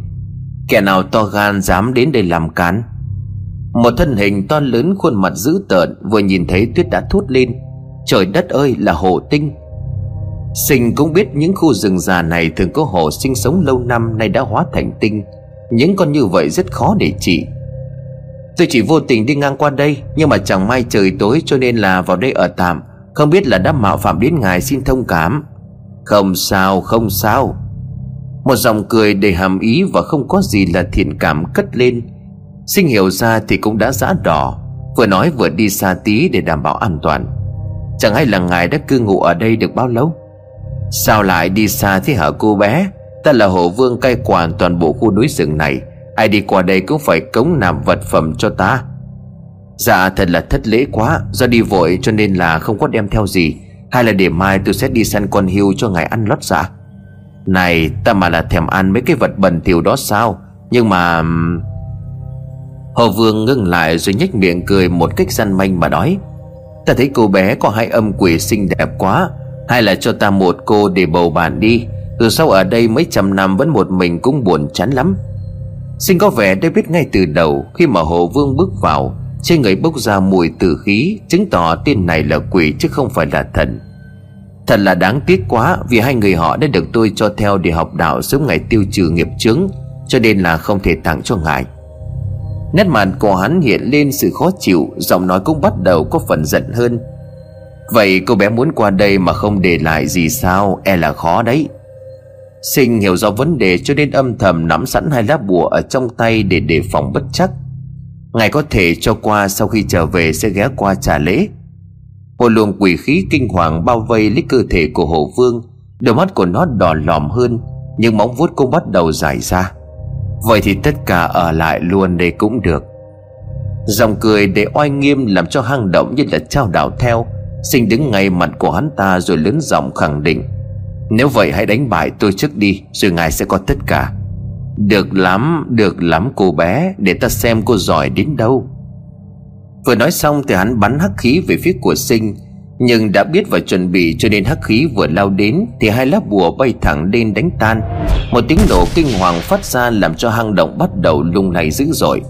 Kẻ nào to gan dám đến đây làm cán. Một thân hình to lớn khuôn mặt dữ tợn Vừa nhìn thấy tuyết đã thốt lên. Trời đất ơi là hồ tinh. Sinh cũng biết những khu rừng già này Thường có hồ sinh sống lâu năm Nay đã hóa thành tinh. Những con như vậy rất khó để trị. Tôi chỉ vô tình đi ngang qua đây, Nhưng mà chẳng may trời tối cho nên là vào đây ở tạm. Không biết là đã mạo phạm đến ngài xin thông cảm. Không sao không sao. Một dòng cười đầy hàm ý và không có gì là thiện cảm cất lên. Sinh hiểu ra thì cũng đã giã đỏ, Vừa nói vừa đi xa tí để đảm bảo an toàn. Chẳng hay là ngài đã cư ngụ ở đây được bao lâu? Sao lại đi xa thế hả cô bé? Ta là hộ vương cai quản toàn bộ khu núi rừng này. Ai đi qua đây cũng phải cống nạp vật phẩm cho ta. Dạ thật là thất lễ quá. Do đi vội cho nên là không có đem theo gì. Hay là để mai tôi sẽ đi săn con hươu cho ngài ăn lót dạ. Này, ta mà là thèm ăn mấy cái vật bẩn thỉu đó sao? Nhưng mà Hồ Vương ngưng lại rồi nhếch miệng cười một cách gian manh mà nói, Ta thấy cô bé có hai âm quỷ xinh đẹp quá. Hay là cho ta một cô để bầu bạn đi. Từ sau ở đây mấy trăm năm vẫn một mình cũng buồn chán lắm. Sinh có vẻ đã biết ngay từ đầu Khi mà Hồ Vương bước vào, Trên người bốc ra mùi tử khí, Chứng tỏ tên này là quỷ chứ không phải là thần. Thật là đáng tiếc quá Vì hai người họ đã được tôi cho theo để học đạo Sớm ngày tiêu trừ nghiệp chướng, Cho nên là không thể tặng cho ngài. Nét mặt của hắn hiện lên sự khó chịu, Giọng nói cũng bắt đầu có phần giận hơn. Vậy cô bé muốn qua đây mà không để lại gì sao? E là khó đấy. Sinh hiểu rõ vấn đề cho nên âm thầm nắm sẵn hai lá bùa ở trong tay để đề phòng bất chắc. Ngài có thể cho qua sau khi trở về sẽ ghé qua trả lễ. Một luồng quỷ khí kinh hoàng bao vây lấy cơ thể của hổ vương. Đôi mắt của nó đỏ lòm hơn, nhưng móng vuốt cũng bắt đầu dài ra. Vậy thì tất cả ở lại luôn đây cũng được. Dòng cười để oai nghiêm làm cho hang động như là trao đảo theo sinh đứng ngay mặt của hắn ta rồi lớn giọng khẳng định, nếu vậy hãy đánh bại tôi trước đi, rồi ngài sẽ có tất cả. Được lắm được lắm cô bé, để ta xem cô giỏi đến đâu. Vừa nói xong thì hắn bắn hắc khí về phía của sinh, Nhưng đã biết và chuẩn bị cho nên hắc khí vừa lao đến Thì hai lá bùa bay thẳng lên đánh tan. Một tiếng nổ kinh hoàng phát ra làm cho hang động bắt đầu lung lay dữ dội.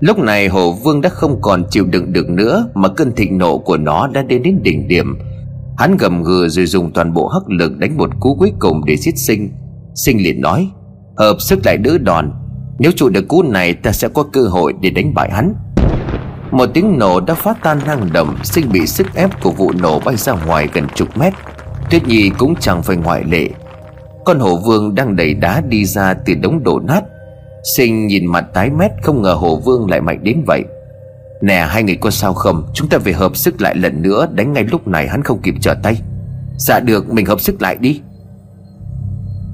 Lúc này hồ vương đã không còn chịu đựng được nữa Mà cơn thịnh nộ của nó đã đến đến đỉnh điểm. Hắn gầm gừ rồi dùng toàn bộ hắc lực đánh một cú cuối cùng để giết sinh. Sinh liền nói, Hợp sức lại đỡ đòn. Nếu trụ được cú này, ta sẽ có cơ hội để đánh bại hắn. Một tiếng nổ đã phá tan hang động, Sinh bị sức ép của vụ nổ bay ra ngoài gần chục mét. Tuyết Nhi cũng chẳng phải ngoại lệ. Con hổ vương đang đẩy đá đi ra từ đống đổ nát. Sinh nhìn mặt tái mét, không ngờ hồ vương lại mạnh đến vậy. Nè, hai người có sao không? Chúng ta về hợp sức lại lần nữa, Đánh ngay lúc này hắn không kịp trở tay. Dạ được, mình hợp sức lại đi.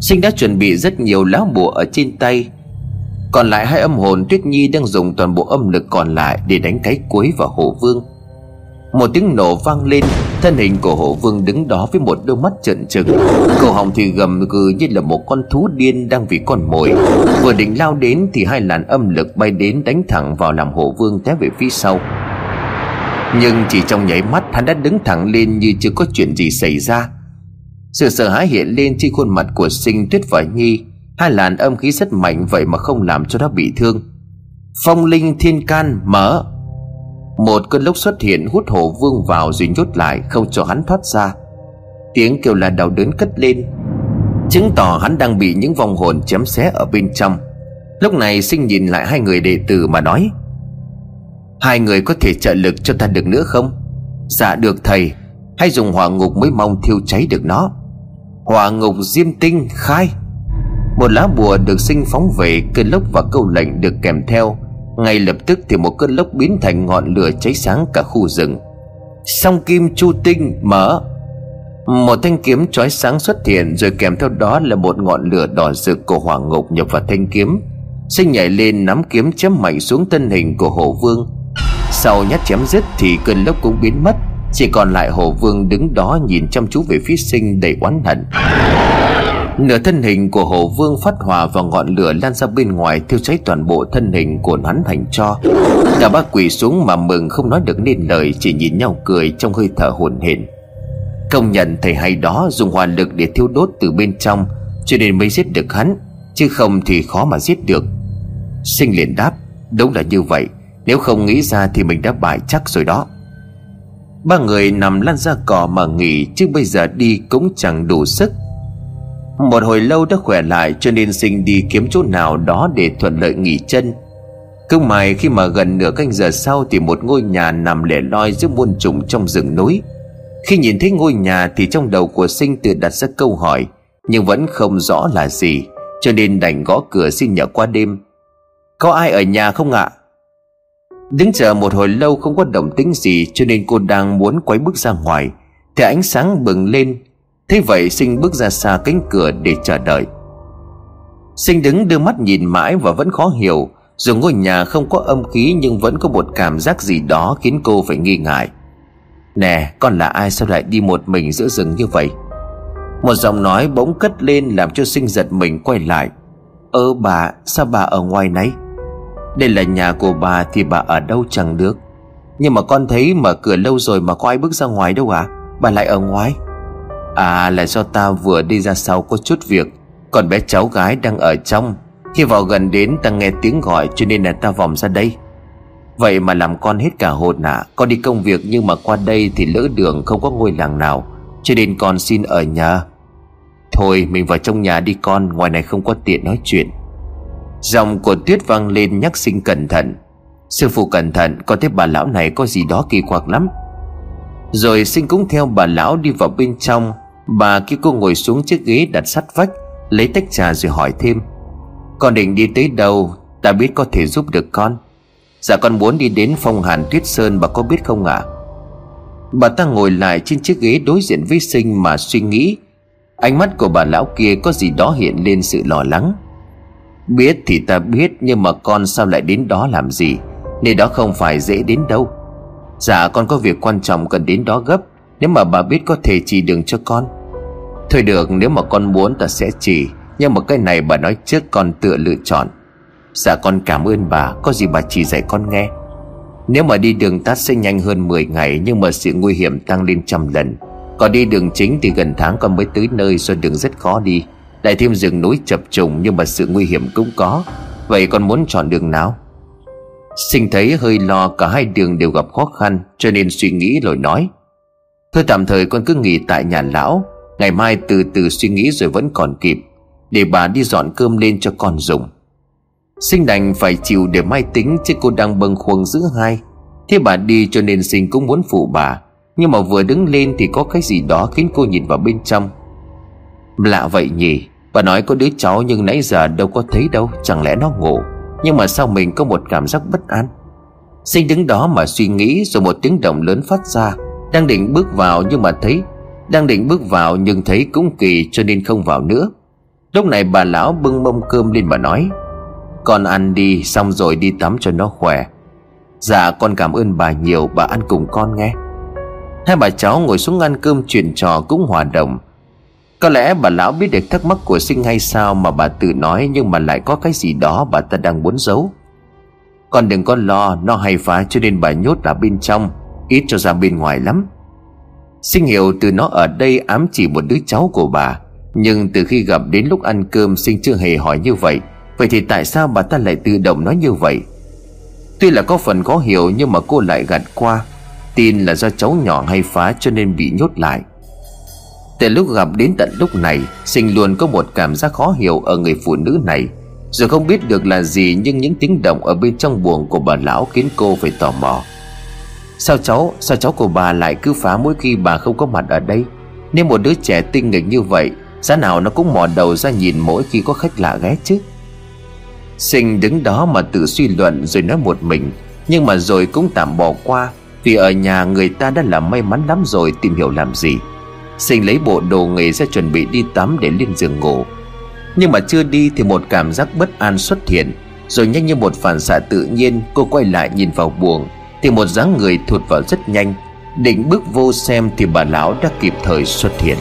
Sinh đã chuẩn bị rất nhiều lá bùa ở trên tay. Còn lại hai âm hồn Tuyết Nhi đang dùng toàn bộ âm lực còn lại Để đánh cái cuối vào hồ vương. Một tiếng nổ vang lên Thân hình của hổ vương đứng đó với một đôi mắt trợn trừng. Cổ họng thì gầm gừ như là một con thú điên đang vì con mồi. Vừa định lao đến thì hai làn âm lực bay đến đánh thẳng vào làm hổ vương té về phía sau. Nhưng chỉ trong nháy mắt, hắn đã đứng thẳng lên như chưa có chuyện gì xảy ra. Sự sợ hãi hiện lên trên khuôn mặt của sinh tuyết và nhi. Hai làn âm khí rất mạnh vậy mà không làm cho nó bị thương. Phong linh thiên can mở. Một cơn lốc xuất hiện hút hổ vương vào rồi nhốt lại, không cho hắn thoát ra. Tiếng kêu là đau đớn cất lên, Chứng tỏ hắn đang bị những vong hồn chém xé ở bên trong. Lúc này sinh nhìn lại hai người đệ tử mà nói, Hai người có thể trợ lực cho ta được nữa không? Dạ được thầy Hay dùng hỏa ngục mới mong thiêu cháy được nó. Hỏa ngục diêm tinh khai. Một lá bùa được sinh phóng về, cơn lốc và câu lệnh được kèm theo ngay lập tức thì một cơn lốc biến thành ngọn lửa cháy sáng cả khu rừng. Song kim chu tinh mở. Một thanh kiếm chói sáng xuất hiện, rồi kèm theo đó là một ngọn lửa đỏ rực của hỏa ngục nhập vào thanh kiếm sinh nhảy lên nắm kiếm chém mạnh xuống thân hình của hổ vương. Sau nhát chém dứt thì cơn lốc cũng biến mất, chỉ còn lại hồ vương đứng đó nhìn chăm chú về phía sinh đầy oán hận. Nửa thân hình của hồ vương phát hòa và ngọn lửa lan ra bên ngoài, Thiêu cháy toàn bộ thân hình của hắn thành cho. Cả ba quỳ xuống mà mừng không nói được nên lời, Chỉ nhìn nhau cười trong hơi thở hồn hển. Công nhận thầy hay đó, dùng hoàn lực để thiêu đốt từ bên trong Cho nên mới giết được hắn, Chứ không thì khó mà giết được. Sinh liền đáp, Đúng là như vậy, Nếu không nghĩ ra thì mình đã bại chắc rồi đó. Ba người nằm lăn ra cỏ mà nghỉ, Chứ bây giờ đi cũng chẳng đủ sức. Một hồi lâu đã khỏe lại Cho nên sinh đi kiếm chỗ nào đó Để thuận lợi nghỉ chân. Cứ mày khi mà gần nửa canh giờ sau Thì một ngôi nhà nằm lẻ loi giữa muôn trùng trong rừng núi. Khi nhìn thấy ngôi nhà Thì trong đầu của sinh tự đặt ra câu hỏi, Nhưng vẫn không rõ là gì, Cho nên đành gõ cửa xin nhờ qua đêm. Có ai ở nhà không ạ? Đứng chờ một hồi lâu không có động tĩnh gì, Cho nên cô đang muốn quay bước ra ngoài, Thì ánh sáng bừng lên. Thế vậy sinh bước ra xa cánh cửa để chờ đợi. Sinh đứng đưa mắt nhìn mãi và vẫn khó hiểu, Dù ngôi nhà không có âm khí Nhưng vẫn có một cảm giác gì đó Khiến cô phải nghi ngại. Nè, con là ai sao lại đi một mình giữa rừng như vậy? Một giọng nói bỗng cất lên Làm cho sinh giật mình quay lại. Ơ bà, sao bà ở ngoài này? Đây là nhà của bà thì bà ở đâu chẳng được? Nhưng mà con thấy mở cửa lâu rồi mà có ai bước ra ngoài đâu à Bà lại ở ngoài? À là do ta vừa đi ra sau có chút việc. Còn bé cháu gái đang ở trong. Khi vào gần đến ta nghe tiếng gọi cho nên là ta vòng ra đây. Vậy mà làm con hết cả hồn ạ à. Con đi công việc nhưng mà qua đây thì lỡ đường không có ngôi làng nào. Cho nên con xin ở nhà. Thôi, mình vào trong nhà đi con. Ngoài này không có tiện nói chuyện. Giọng của Tuyết vang lên nhắc sinh cẩn thận. Sư phụ cẩn thận Có thấy bà lão này có gì đó kỳ quặc lắm. Rồi sinh cũng theo bà lão đi vào bên trong. Bà kia cô ngồi xuống chiếc ghế đặt sắt vách, Lấy tách trà rồi hỏi thêm. Con định đi tới đâu? Ta biết có thể giúp được con. Dạ con muốn đi đến phong hàn tuyết sơn, Bà có biết không ạ? À? Bà ta ngồi lại trên chiếc ghế đối diện với sinh mà suy nghĩ. Ánh mắt của bà lão kia có gì đó hiện lên sự lo lắng. Biết thì ta biết, Nhưng mà con sao lại đến đó làm gì? Nơi đó không phải dễ đến đâu. Dạ con có việc quan trọng cần đến đó gấp. Nếu mà bà biết có thể chỉ đường cho con, Thôi được, nếu mà con muốn ta sẽ chỉ. Nhưng mà cái này bà nói trước con tự lựa chọn. Dạ con cảm ơn bà. Có gì bà chỉ dạy con nghe. Nếu mà đi đường tắt sẽ nhanh hơn 10 ngày, Nhưng mà sự nguy hiểm tăng lên trăm lần. Còn đi đường chính thì gần tháng con mới tới nơi, Do đường rất khó đi. Lại thêm rừng núi chập trùng, nhưng mà sự nguy hiểm cũng có. Vậy con muốn chọn đường nào? Sinh thấy hơi lo, cả hai đường đều gặp khó khăn, Cho nên suy nghĩ rồi nói. Thôi tạm thời con cứ nghỉ tại nhà lão. Ngày mai từ từ suy nghĩ rồi vẫn còn kịp, Để bà đi dọn cơm lên cho con dùng. Sinh đành phải chịu để mai tính Chứ cô đang bâng khuâng giữa hai. Thế bà đi cho nên sinh cũng muốn phụ bà, Nhưng mà vừa đứng lên thì có cái gì đó khiến cô nhìn vào bên trong. Lạ vậy nhỉ, Bà nói có đứa cháu nhưng nãy giờ đâu có thấy đâu, Chẳng lẽ nó ngủ? Nhưng mà sao mình có một cảm giác bất an? Sinh đứng đó mà suy nghĩ Rồi một tiếng động lớn phát ra. Đang định bước vào nhưng mà thấy, Đang định bước vào nhưng thấy cũng kỳ cho nên không vào nữa. Lúc này bà lão bưng mâm cơm lên mà nói, Con ăn đi, xong rồi đi tắm cho nó khỏe. Dạ con cảm ơn bà nhiều, Bà ăn cùng con nghe. Hai bà cháu ngồi xuống ăn cơm chuyện trò cũng hòa đồng. Có lẽ bà lão biết được thắc mắc của sinh hay sao Mà bà tự nói nhưng mà lại có cái gì đó bà ta đang muốn giấu. Con đừng có lo, Nó hay phá cho nên bà nhốt ở bên trong. Ít cho ra bên ngoài lắm. Sinh hiểu từ nó ở đây ám chỉ một đứa cháu của bà, Nhưng từ khi gặp đến lúc ăn cơm Sinh chưa hề hỏi như vậy. Vậy thì tại sao bà ta lại tự động nói như vậy? Tuy là có phần khó hiểu Nhưng mà cô lại gạt qua, Tin là do cháu nhỏ hay phá cho nên bị nhốt lại. Từ lúc gặp đến tận lúc này, Sinh luôn có một cảm giác khó hiểu ở người phụ nữ này. Dù không biết được là gì Nhưng những tiếng động ở bên trong buồng của bà lão khiến cô phải tò mò. Sao cháu, sao cháu của bà lại cứ phá mỗi khi bà không có mặt ở đây? Nếu một đứa trẻ tinh nghịch như vậy Giá nào nó cũng mò đầu ra nhìn mỗi khi có khách lạ ghé chứ? Sinh đứng đó mà tự suy luận rồi nói một mình. Nhưng mà rồi cũng tạm bỏ qua Vì ở nhà người ta đã là may mắn lắm rồi tìm hiểu làm gì? Sinh lấy bộ đồ nghề ra chuẩn bị đi tắm để lên giường ngủ. Nhưng mà chưa đi thì một cảm giác bất an xuất hiện Rồi nhanh như một phản xạ tự nhiên Cô quay lại nhìn vào buồng. Thì một dáng người thụt vào rất nhanh. Định bước vô xem thì bà lão đã kịp thời xuất hiện.